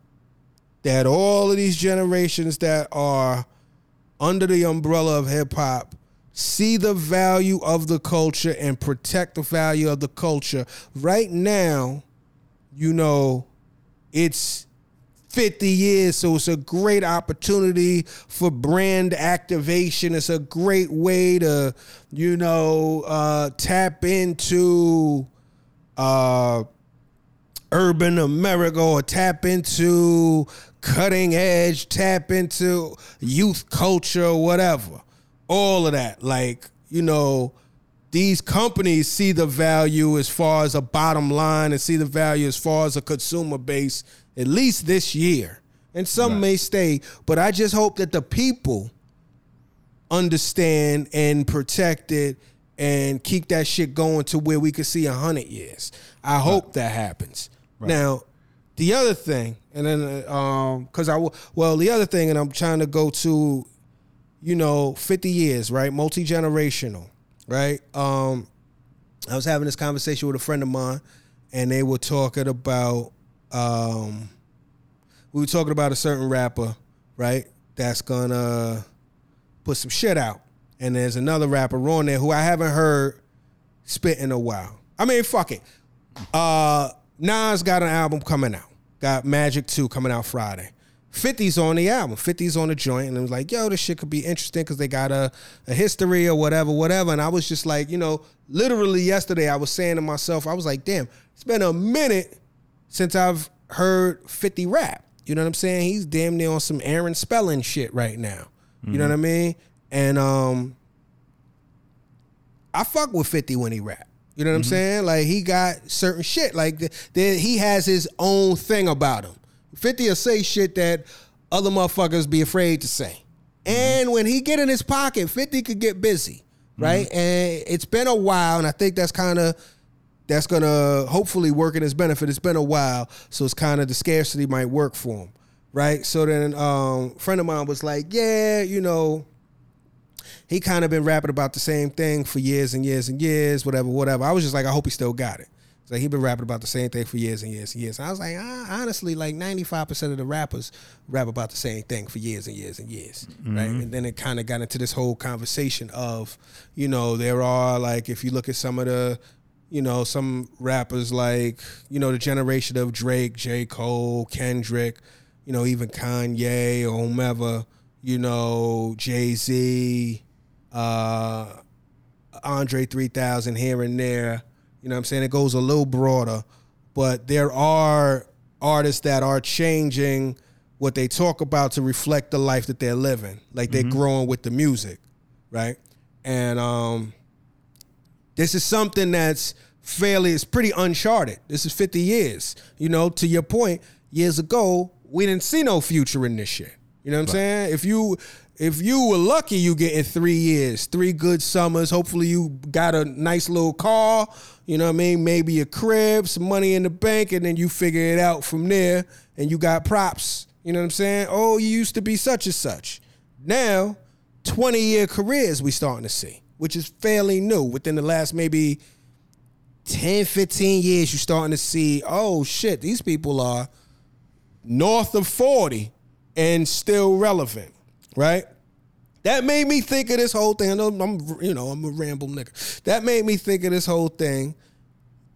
that all of these generations that are under the umbrella of hip hop see the value of the culture and protect the value of the culture. Right now, you know, it's 50 years, so it's a great opportunity for brand activation. It's a great way to, you know, uh, tap into uh, urban America or tap into cutting edge, tap into youth culture or whatever. All of that. Like, you know, these companies see the value as far as a bottom line and see the value as far as a consumer base, at least this year. And some may stay, but I just hope that the people understand and protect it and keep that shit going to where we could see a hundred years. I hope that happens. Now, the other thing, and then uh, um, because I well, the other thing, and I'm trying to go to, you know, 50 years, right, multi generational, right. Um, I was having this conversation with a friend of mine, and they were talking about, um, we were talking about a certain rapper, right, that's gonna put some shit out. And there's another rapper on there who I haven't heard spit in a while. I mean, fuck it. Uh Nas got an album coming out. Got Magic 2 coming out Friday. 50's on the album. 50's on the joint. And it was like, yo, this shit could be interesting because they got a, a history or whatever, whatever. And I was just like, you know, literally yesterday I was saying to myself, I was like, damn, it's been a minute since I've heard 50 rap. You know what I'm saying? He's damn near on some Aaron Spelling shit right now. You know what I mean? And um I fuck with 50 when he rap. You know what I'm mm-hmm. saying? Like he got certain shit. Like the, the, he has his own thing about him. 50 will say shit that other motherfuckers be afraid to say. Mm-hmm. And when he get in his pocket, 50 could get busy. Mm-hmm. Right? And it's been a while, and I think that's kind of that's gonna hopefully work in his benefit. It's been a while, so it's kind of the scarcity might work for him, right? So then, um, friend of mine was like, "Yeah, you know, he kind of been rapping about the same thing for years and years and years, whatever, whatever." I was just like, "I hope he still got it." So like he been rapping about the same thing for years and years and years. And I was like, honestly, like ninety five percent of the rappers rap about the same thing for years and years and years, right? Mm-hmm. And then it kind of got into this whole conversation of, you know, there are like if you look at some of the you know, some rappers like, you know, the generation of Drake, J. Cole, Kendrick, you know, even Kanye or whomever, you know, Jay Z, uh, Andre 3000 here and there. You know what I'm saying? It goes a little broader, but there are artists that are changing what they talk about to reflect the life that they're living. Like they're growing with the music, right? And um this is something that's fairly it's pretty uncharted. This is 50 years. You know, to your point, years ago, we didn't see no future in this shit. You know what I'm saying? If you if you were lucky, you get in three years, three good summers. Hopefully, you got a nice little car. You know what I mean? Maybe a crib, some money in the bank, and then you figure it out from there. And you got props. You know what I'm saying? Oh, you used to be such and such. Now, 20 year careers we starting to see, which is fairly new. Within the last maybe 10, 15 years, you're starting to see, oh shit, these people are north of 40 and still relevant, right? That made me think of this whole thing. I know I'm, you know, I'm a ramble nigga. That made me think of this whole thing.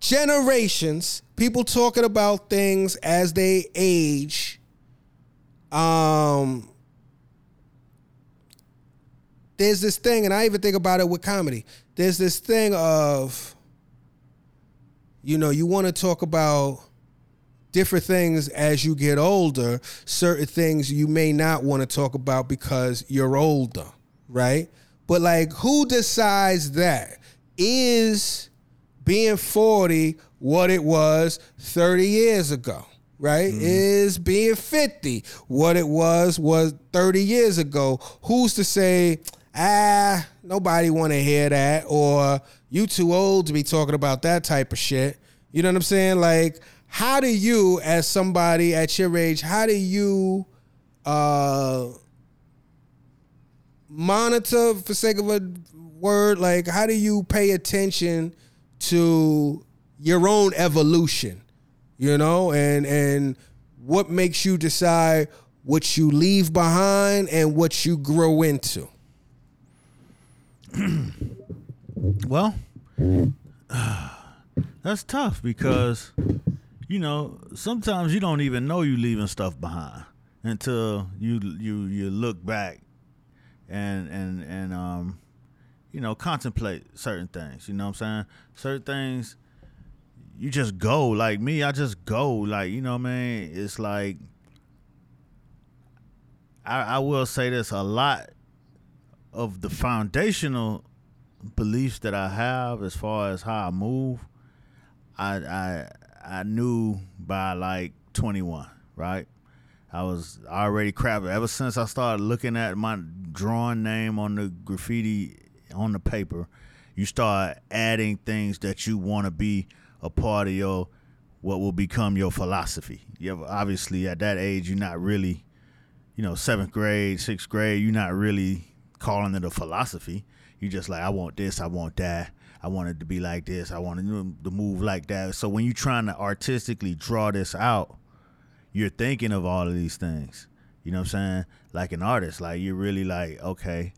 Generations, people talking about things as they age. Um, there's this thing, and I even think about it with comedy. There's this thing of, you know, you want to talk about different things as you get older, certain things you may not want to talk about because you're older, right? But like, who decides that? Is being 40 what it was 30 years ago? Right? Is being 50 what it was was 30 years ago? Who's to say, ah, nobody want to hear that or you too old to be talking about that type of shit. You know what I'm saying? Like how do you as somebody at your age, how do you uh monitor for sake of a word like how do you pay attention to your own evolution you know? And and what makes you decide what you leave behind and what you grow into? <clears throat> Well, <sighs> that's tough because you know sometimes you don't even know you leaving stuff behind until you you you look back and and and um you know contemplate certain things. You know what I'm saying? Certain things you just go like me. I just go like you know what I mean. It's like I, I will say this a lot of the foundational beliefs that I have as far as how I move, I I I knew by like 21, right? I was already crapping ever since I started looking at my drawing name on the graffiti on the paper. You start adding things that you want to be a part of your what will become your philosophy. You have obviously at that age you're not really, you know, seventh grade, sixth grade, you're not really calling it a philosophy. You're just like I want this, I want that. I wanted to be like this. I wanted to move like that. So when you're trying to artistically draw this out, you're thinking of all of these things. You know what I'm saying? Like an artist, like you're really like, okay,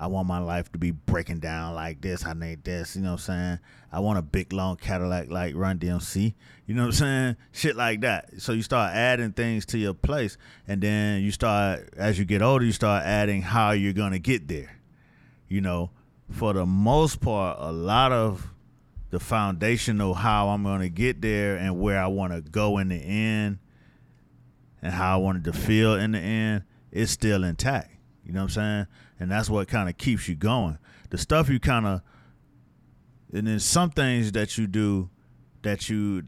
I want my life to be breaking down like this. I need this. You know what I'm saying? I want a big long Cadillac like Run DMC. You know what I'm saying? Shit like that. So you start adding things to your place, and then you start as you get older, you start adding how you're gonna get there. You know, for the most part, a lot of the foundational how I'm gonna get there and where I want to go in the end, and how I wanted to feel in the end is still intact. You know what I'm saying? And that's what kind of keeps you going. The stuff you kind of, and then some things that you do that you,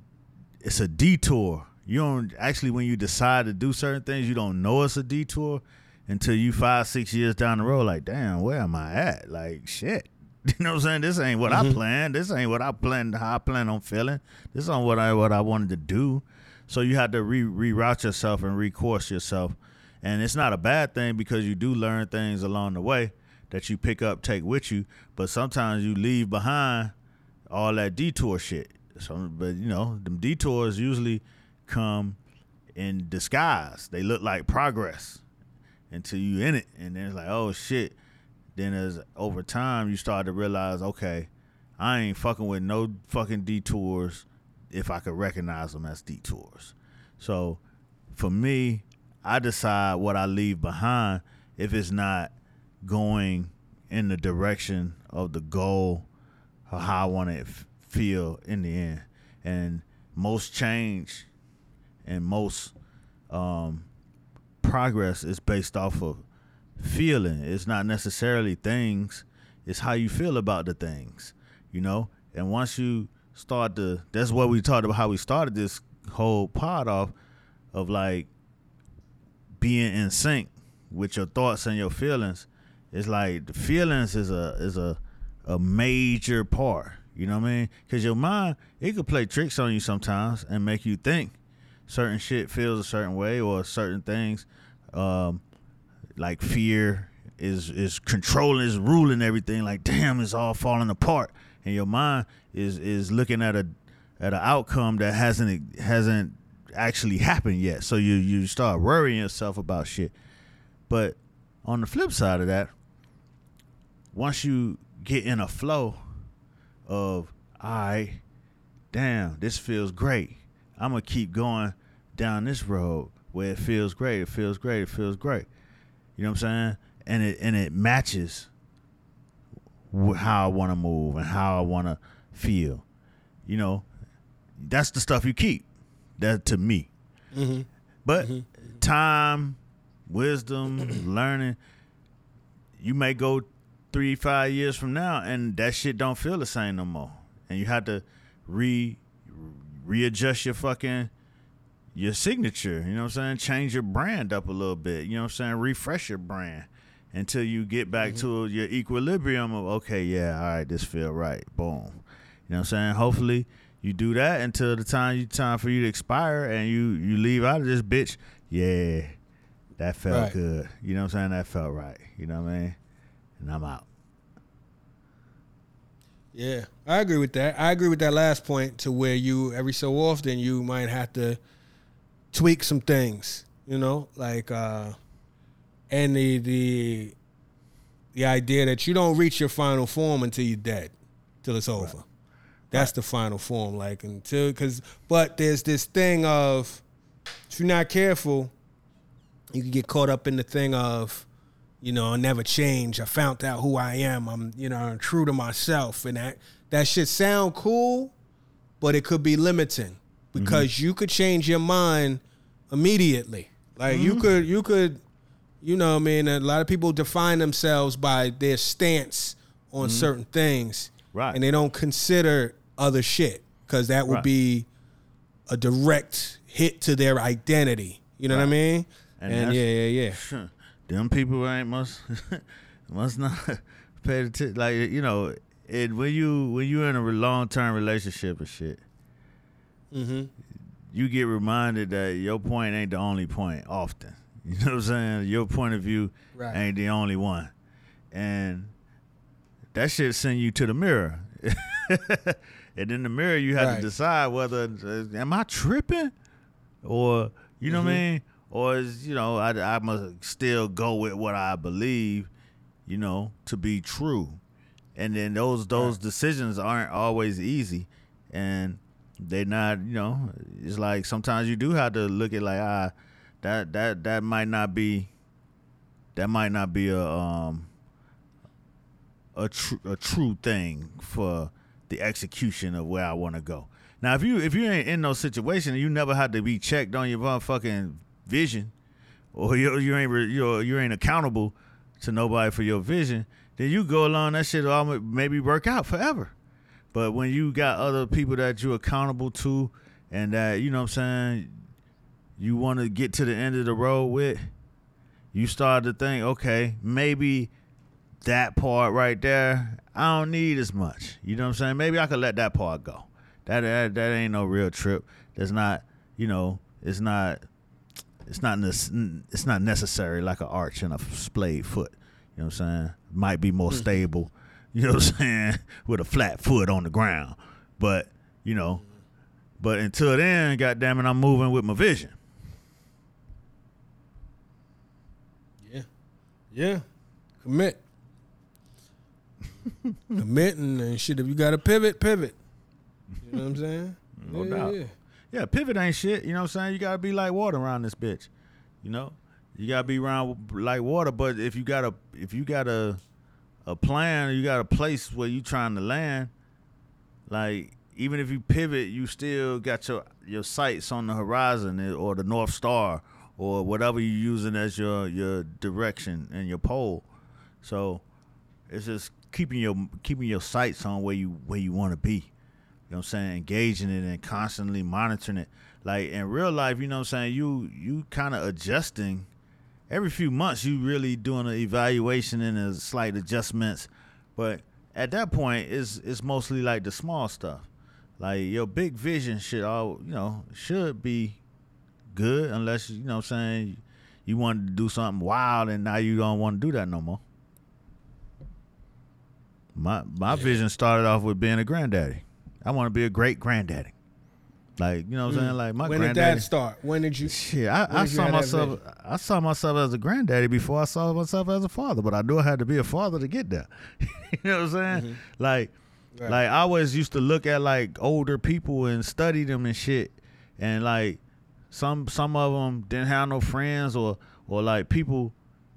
it's a detour. You don't actually, when you decide to do certain things, you don't know it's a detour until you five, six years down the road, like, damn, where am I at? Like, shit. <laughs> You know what I'm saying? This ain't what I mm-hmm. planned. This ain't what I planned. How I plan on feeling. This isn't what I what I wanted to do. So you had to re reroute yourself and recourse yourself and it's not a bad thing because you do learn things along the way that you pick up, take with you. But sometimes you leave behind all that detour shit. So, but you know, them detours usually come in disguise. They look like progress until you in it, and then it's like, oh shit. Then as over time, you start to realize, okay, I ain't fucking with no fucking detours if I could recognize them as detours. So for me, I decide what I leave behind if it's not going in the direction of the goal or how I want to f- feel in the end. And most change and most um, progress is based off of feeling. It's not necessarily things. It's how you feel about the things, you know. And once you start to, that's what we talked about. How we started this whole pod off of like being in sync with your thoughts and your feelings. It's like the feelings is a is a a major part. You know what I mean? Because your mind it could play tricks on you sometimes and make you think certain shit feels a certain way or certain things um, like fear is is controlling is ruling everything like damn it's all falling apart. And your mind is is looking at a at an outcome that hasn't hasn't actually happened yet. So you you start worrying yourself about shit. But on the flip side of that once you get in a flow of right damn this feels great i'm gonna keep going down this road where it feels great it feels great it feels great. You know what i'm saying? And it and it matches how i want to move and how i want to feel. You know that's the stuff you keep. That to me. Mm-hmm. but time, wisdom, <clears throat> learning, you may go three, five years from now and that shit don't feel the same no more. And you have to re readjust your fucking your signature, you know what I'm saying? Change your brand up a little bit, you know what I'm saying? Refresh your brand until you get back mm-hmm. to your equilibrium of okay, yeah, all right, this feel right. Boom. You know what I'm saying? Hopefully you do that until the time you time for you to expire and you you leave out of this bitch. Yeah, that felt Right. good. You know what I'm saying? That felt right. You know what I mean? And I'm out. Yeah, I agree with that. I agree with that last point to where you every so often you might have to tweak some things, you know, like uh and the the the idea that you don't reach your final form until you're dead, till it's over. That's the final form, like until because. But there's this thing of if you're not careful, you can get caught up in the thing of you know, I never change. I found out who I am. I'm, you know, I'm true to myself, and that that shit sound cool, but it could be limiting mm-hmm. because you could change your mind immediately. Like you mm-hmm. could, you could, you know, I mean, a lot of people define themselves by their stance on mm-hmm. certain things, Right. And they don't consider other shit because that would Right. be a direct hit to their identity. You know what I mean? And And, yeah, yeah, yeah. Them people ain't must <laughs> must not <laughs> pay attention. Like you know, it when you when you in a long term relationship and shit, Mm-hmm. you get reminded that your point ain't the only point often. <laughs> You know what I'm saying? Your point of view Right. ain't the only one. And that shit send you to the mirror. and in the mirror you have Right. to decide whether uh, am I tripping or you know what I Mm-hmm. mean? Or is you know, I I must still go with what I believe, you know, to be true. And then those those decisions aren't always easy and they're not you know it's like sometimes you do have to look at like ah that that that might not be that might not be a um a true a true thing for the execution of where I want to go. Now if you if you ain't in no situation and you never had to be checked on your motherfucking vision or you you ain't you you ain't accountable to nobody for your vision, then you go along that shit all maybe work out forever. But when you got other people that you're accountable to and that, you know what I'm saying, you want to get to the end of the road with, you start to think, okay, maybe that part right there, I don't need as much. You know what I'm saying? Maybe I could let that part go. That that, that ain't no real trip. That's not, you know, it's not it's not nec- it's not necessary like an arch and a splayed foot. You know what I'm saying? Might be more mm-hmm. stable. You know what I'm saying? <laughs> With a flat foot on the ground. But, you know, but until then, goddamn it, I'm moving with my vision. Yeah. Yeah. Commit. <laughs> commit and, and shit. If you got to pivot, pivot. You know what I'm saying? No yeah, doubt. yeah. Yeah, pivot ain't shit. You know what I'm saying? You gotta be like water around this bitch. You know, you gotta be around like water. But if you got a if you got a a plan, you got a place where you trying to land. Like even if you pivot, you still got your your sights on the horizon eh, or the north star or whatever you're using as your your direction and your pole. So it's just keeping your keeping your sights on where you where you want to be. You know what I'm saying? Engaging it and constantly monitoring it. Like in real life, you know what I'm saying? You you kind of adjusting every few months you really doing an evaluation and a slight adjustments. But at that point it's it's mostly like the small stuff. Like your big vision should all you know, should be good unless you know what I'm saying you wanted to do something wild and now you don't want to do that no more. My my vision started off with being a granddaddy. I want to be a great granddaddy. Like you know what I'm saying? Like my Mm. when did that start? When did you? Shit, I, I saw myself. I saw myself as a granddaddy before I saw myself as a father. But I knew I had to be a father to get there. <laughs> you know what I'm saying? Like, Mm-hmm. Right. like I always used to look at like older people and study them and shit. And like some some of them didn't have no friends or or like people.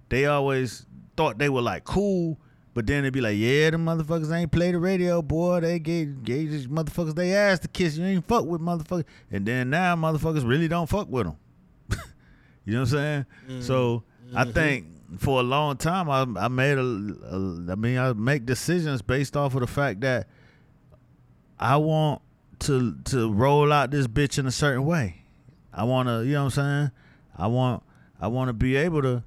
They always thought they were like cool. But then they'd be like, yeah, the motherfuckers ain't play the radio, boy. They gave, gave these motherfuckers they ass to kiss. You ain't fuck with motherfuckers. And then now motherfuckers really don't fuck with them. <laughs> you know what I'm saying? Mm-hmm. So I mm-hmm. think for a long time I, I made a, a, I mean I make decisions based off of the fact that I want to to roll out this bitch in a certain way. I want to, you know what I'm saying? I want I want to be able to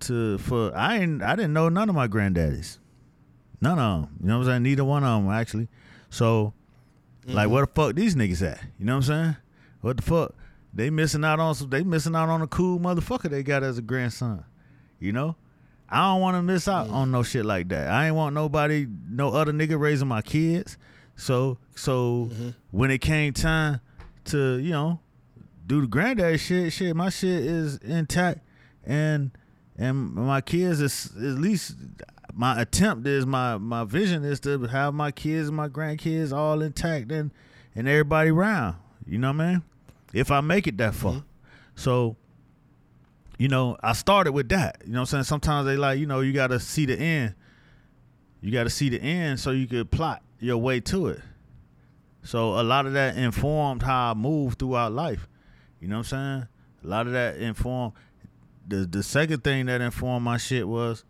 to for I ain't I didn't know none of my granddaddies. None of them. You know what I'm saying? Neither one of them actually. So like mm-hmm. where the fuck these niggas at? You know what I'm saying? What the fuck? They missing out on some they missing out on a cool motherfucker they got as a grandson. You know? I don't want to miss out on no shit like that. I ain't want nobody, no other nigga raising my kids. So, so mm-hmm. when it came time to, you know, do the granddaddy shit, shit, my shit is intact, and and my kids is at least my attempt is my my vision is to have my kids and my grandkids all intact and and everybody around. You know what I mean? If I make it that far, mm-hmm. so you know, I started with that. You know what I'm saying? Sometimes they like, you know, you gotta see the end. You gotta see the end so you could plot your way to it. So a lot of that informed how I moved throughout life. You know what I'm saying? A lot of that informed the the second thing that informed my shit was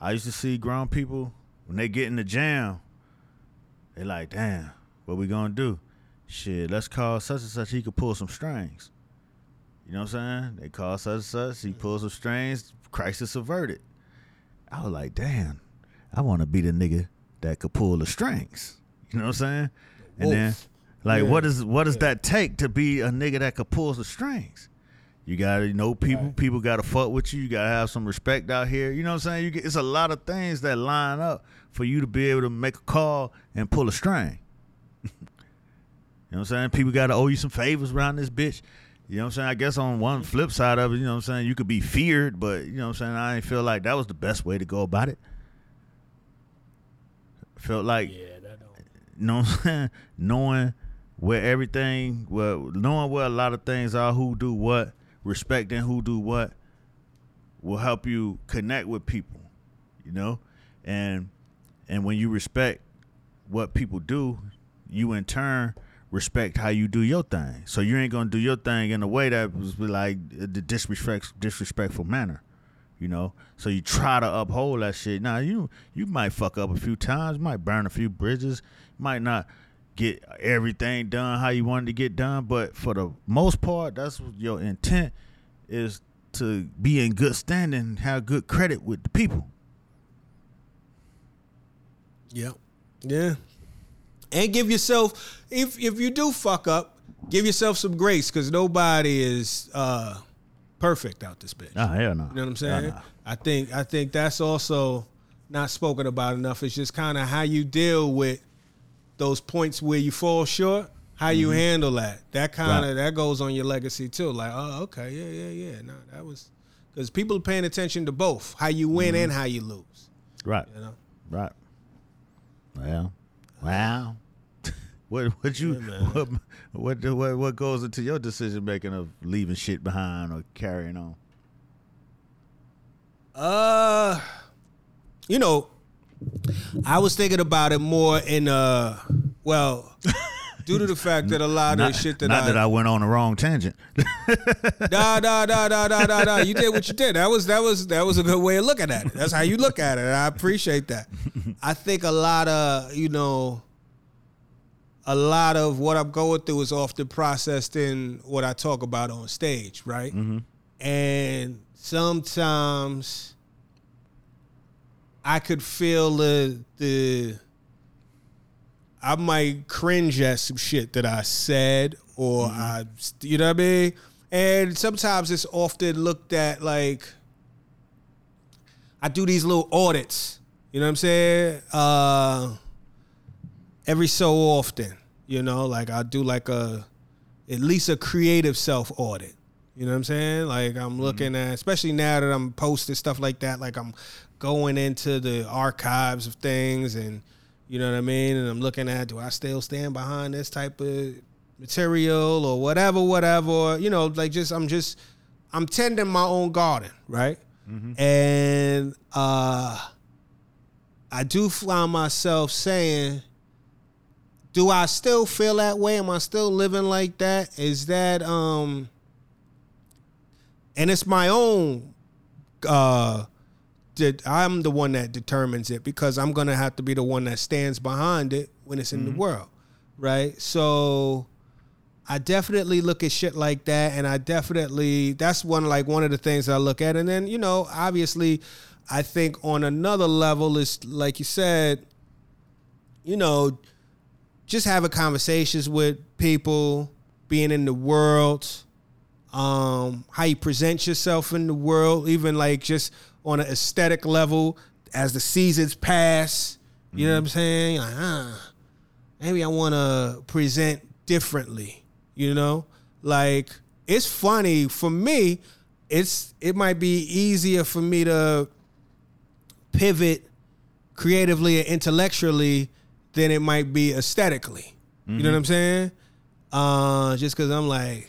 I used to see grown people when they get in the jam, they like, damn, what we gonna do? Shit, let's call such and such he could pull some strings. You know what I'm saying? They call such and such, he pulls some strings, crisis averted. I was like, damn, I want to be the nigga that could pull the strings. You know what I'm saying? And then, like, Yeah. what is what does that take to be a nigga that could pull the strings? You gotta know people. Right. People gotta fuck with you. You gotta have some respect out here. You know what I'm saying? You get, it's a lot of things that line up for you to be able to make a call and pull a string. <laughs> you know what I'm saying? People gotta owe you some favors around this bitch. You know what I'm saying? I guess on one flip side of it, you know what I'm saying, you could be feared, but you know what I'm saying, I ain't feel like that was the best way to go about it. Felt like Yeah, that don't. you know what I'm <laughs> saying? Knowing where everything, well, knowing where a lot of things are, who do what, respecting who do what, will help you connect with people, you know, and and when you respect what people do, you in turn respect how you do your thing. So you ain't gonna do your thing in a way that was like the disrespect disrespectful manner. You know, so you try to uphold that shit. Now you you might fuck up a few times, might burn a few bridges, might not get everything done how you wanted to get done, but for the most part, that's what your intent is to be in good standing, have good credit with the people. Yeah. Yeah. And give yourself if if you do fuck up, give yourself some grace because nobody is uh perfect out this bitch. Ah, hell no. You know what I'm saying? Nah, nah. I think I think that's also not spoken about enough. It's just kind of how you deal with those points where you fall short, how you handle that. That kind of Right. that goes on your legacy too. Like, oh, okay, yeah, yeah, yeah. No, that was because people are paying attention to both how you win and how you lose. Right, You know. right. Well, wow. <laughs> What what you what, what what what goes into your decision making of leaving shit behind or carrying on? Uh, you know, I was thinking about it more in uh, well, <laughs> due to the fact that a lot Not, of shit that not I, that I went on the wrong tangent. <laughs> nah, nah, nah, nah, nah, nah, nah. You did what you did. That was that was that was a good way of looking at it. That's how you look at it. And I appreciate that. I think a lot of you know, a lot of what I'm going through is often processed in what I talk about on stage, right? And sometimes I could feel the the I might cringe at some shit that I said or I you know what I mean? And sometimes it's often looked at like I do these little audits, you know what I'm saying? Uh every so often, you know, like I do like a at least a creative self audit. You know what I'm saying? Like I'm looking at, especially now that I'm posting stuff like that. Like I'm going into the archives of things, and you know what I mean. And I'm looking at, do I still stand behind this type of material or whatever, whatever? You know, like just I'm just I'm tending my own garden, right? And uh I do find myself saying, do I still feel that way? Am I still living like that? Is that um and it's my own uh I'm the one that determines it because I'm gonna have to be the one that stands behind it when it's in the world. Right? So I definitely look at shit like that, and I definitely that's one like one of the things that I look at. And then you know, obviously, I think on another level is like you said, you know, just having conversations with people, being in the world, um, how you present yourself in the world, even like just on an aesthetic level as the seasons pass. You know what I'm saying? Like, ah, maybe I want to present differently. You know, like it's funny for me. It's it might be easier for me to pivot creatively and intellectually than it might be aesthetically. You know what I'm saying? Uh, just because I'm like,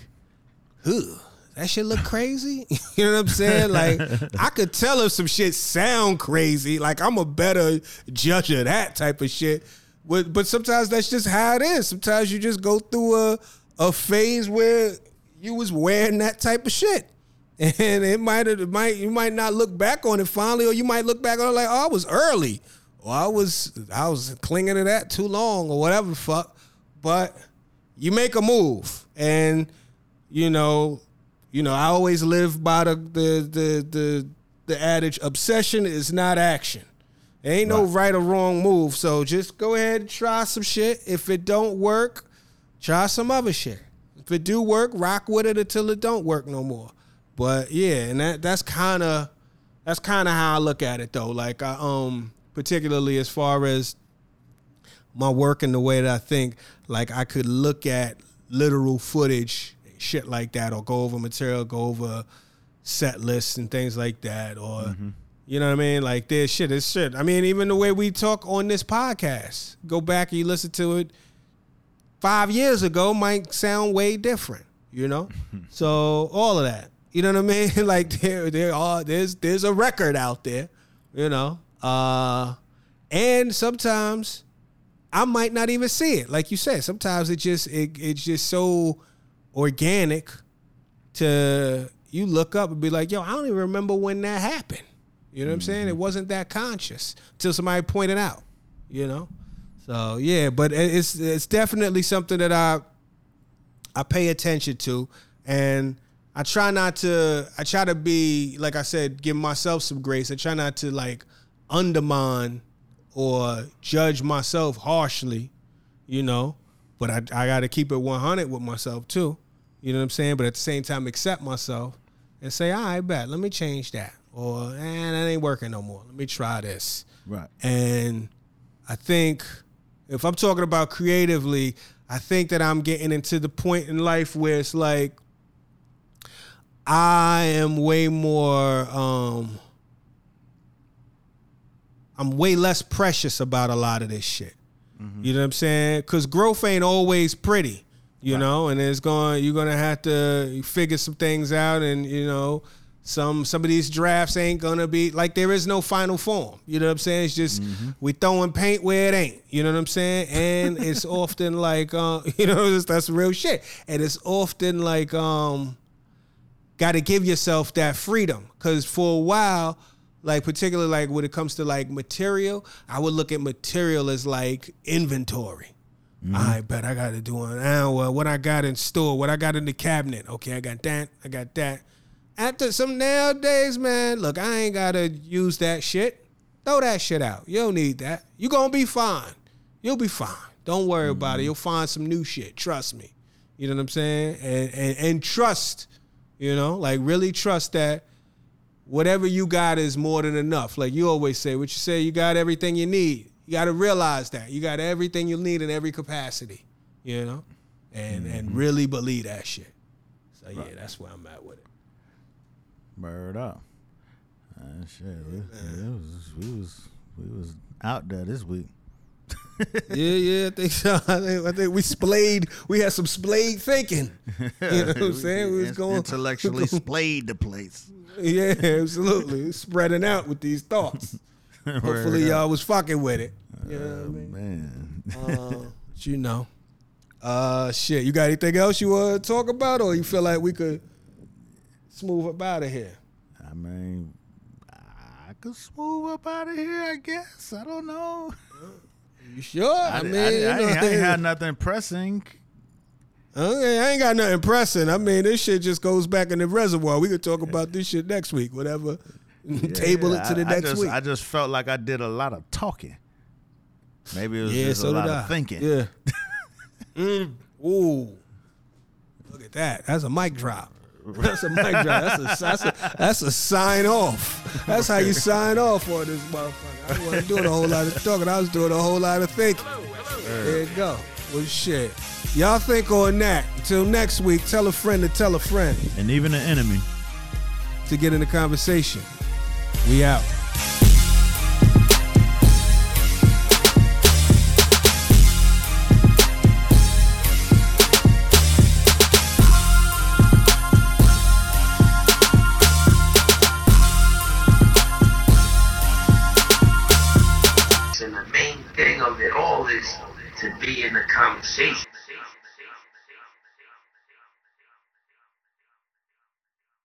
Ugh, that shit look crazy. <laughs> you know what I'm saying? Like I could tell if some shit sound crazy. Like I'm a better judge of that type of shit. But but sometimes that's just how it is. Sometimes you just go through a a phase where you was wearing that type of shit. <laughs> And it might it might you might not look back on it finally, or you might look back on it like, oh, I was early. Or I was I was clinging to that too long or whatever fuck. But you make a move. And you know, you know, I always live by the the the the, the adage obsession is not action. There ain't no right or wrong move. So just go ahead and try some shit. If it don't work, try some other shit. If it do work, rock with it until it don't work no more. But yeah, and that that's kind of that's kind of how I look at it though. Like I um particularly as far as my work and the way that I think, like I could look at literal footage, shit like that, or go over material, go over set lists and things like that, or you know what I mean? Like there's shit, it's shit. I mean, even the way we talk on this podcast, go back and you listen to it five years ago might sound way different, you know? <laughs> so all of that. You know what I mean? <laughs> like there there are there's there's a record out there, you know. Uh and sometimes I might not even see it. Like you said, sometimes it just it, it's just so organic to you look up and be like, yo, I don't even remember when that happened. You know what I'm saying? It mm-hmm. wasn't that conscious till somebody pointed out. You know, so yeah, but it's it's definitely something that I I pay attention to, and I try not to. I try to be like I said, give myself some grace. I try not to like undermine or judge myself harshly, you know. But I I got to keep it 100 with myself too. You know what I'm saying? But at the same time, accept myself and say, all right, bet, let me change that. Or, eh, that ain't working no more. Let me try this. Right. And I think if I'm talking about creatively, I think that I'm getting into the point in life where it's like I am way more um I'm way less precious about a lot of this shit. You know what I'm saying? Because growth ain't always pretty, you know, and it's going. You're gonna have to figure some things out, and you know, some some of these drafts ain't gonna be like there is no final form. You know what I'm saying? It's just we throwing paint where it ain't. You know what I'm saying? And <laughs> it's often like, uh, <laughs> you know, that's, that's real shit. And it's often like, um, got to give yourself that freedom because for a while like particularly like when it comes to like material i would look at material as like inventory Mm-hmm. i bet i gotta do an ah, hour what i got in store what i got in the cabinet. Okay i got that i got that. After some nowadays man look i ain't gotta use that shit. Throw that shit out. You don't need that. You gonna be fine. You'll be fine. Don't worry about it. Mm-hmm. You'll find some new shit. Trust me. You know what i'm saying? And and, and trust you know, like really trust that whatever you got is more than enough. Like you always say, what you say, you got everything you need. You got to realize that you got everything you need in every capacity. You know, and and really believe that shit. So yeah, that's where I'm at with it. Bird up. Uh, shit, we, it was, we was we was out there this week. <laughs> yeah, yeah, I think so. <laughs> I think, I think we splayed. We had some splayed thinking. <laughs> You know what I'm saying? We was going intellectually splayed the place. Yeah, absolutely. Spreading out with these thoughts. <laughs> Hopefully, y'all was fucking with it. You know I Oh, mean? man. Uh, <laughs> you know. Uh, shit. You got anything else you want to talk about, or you feel like we could smooth up out of here? I mean, I could smooth up out of here. I guess. I don't know. <laughs> You sure? I, I, mean, I, you I, ain't, I ain't had nothing pressing. Okay, I ain't got nothing pressing. I mean, this shit just goes back in the reservoir. We could talk about this shit next week, whatever. <laughs> Table it to the I, I next just, week. I just felt like I did a lot of talking. Maybe it was yeah, just so a lot I. of thinking. Yeah. <laughs> mm. Ooh. Look at that. That's a mic drop. That's a mic drop. That's a that's a that's a sign off. That's how you sign off on this motherfucker. I wasn't doing a whole lot of talking. I was doing a whole lot of thinking. There you go. Well, shit. Y'all think on that. Until next week, tell a friend to tell a friend And even an enemy. to get in the conversation. We out. And the main thing of it all is to be in the conversation.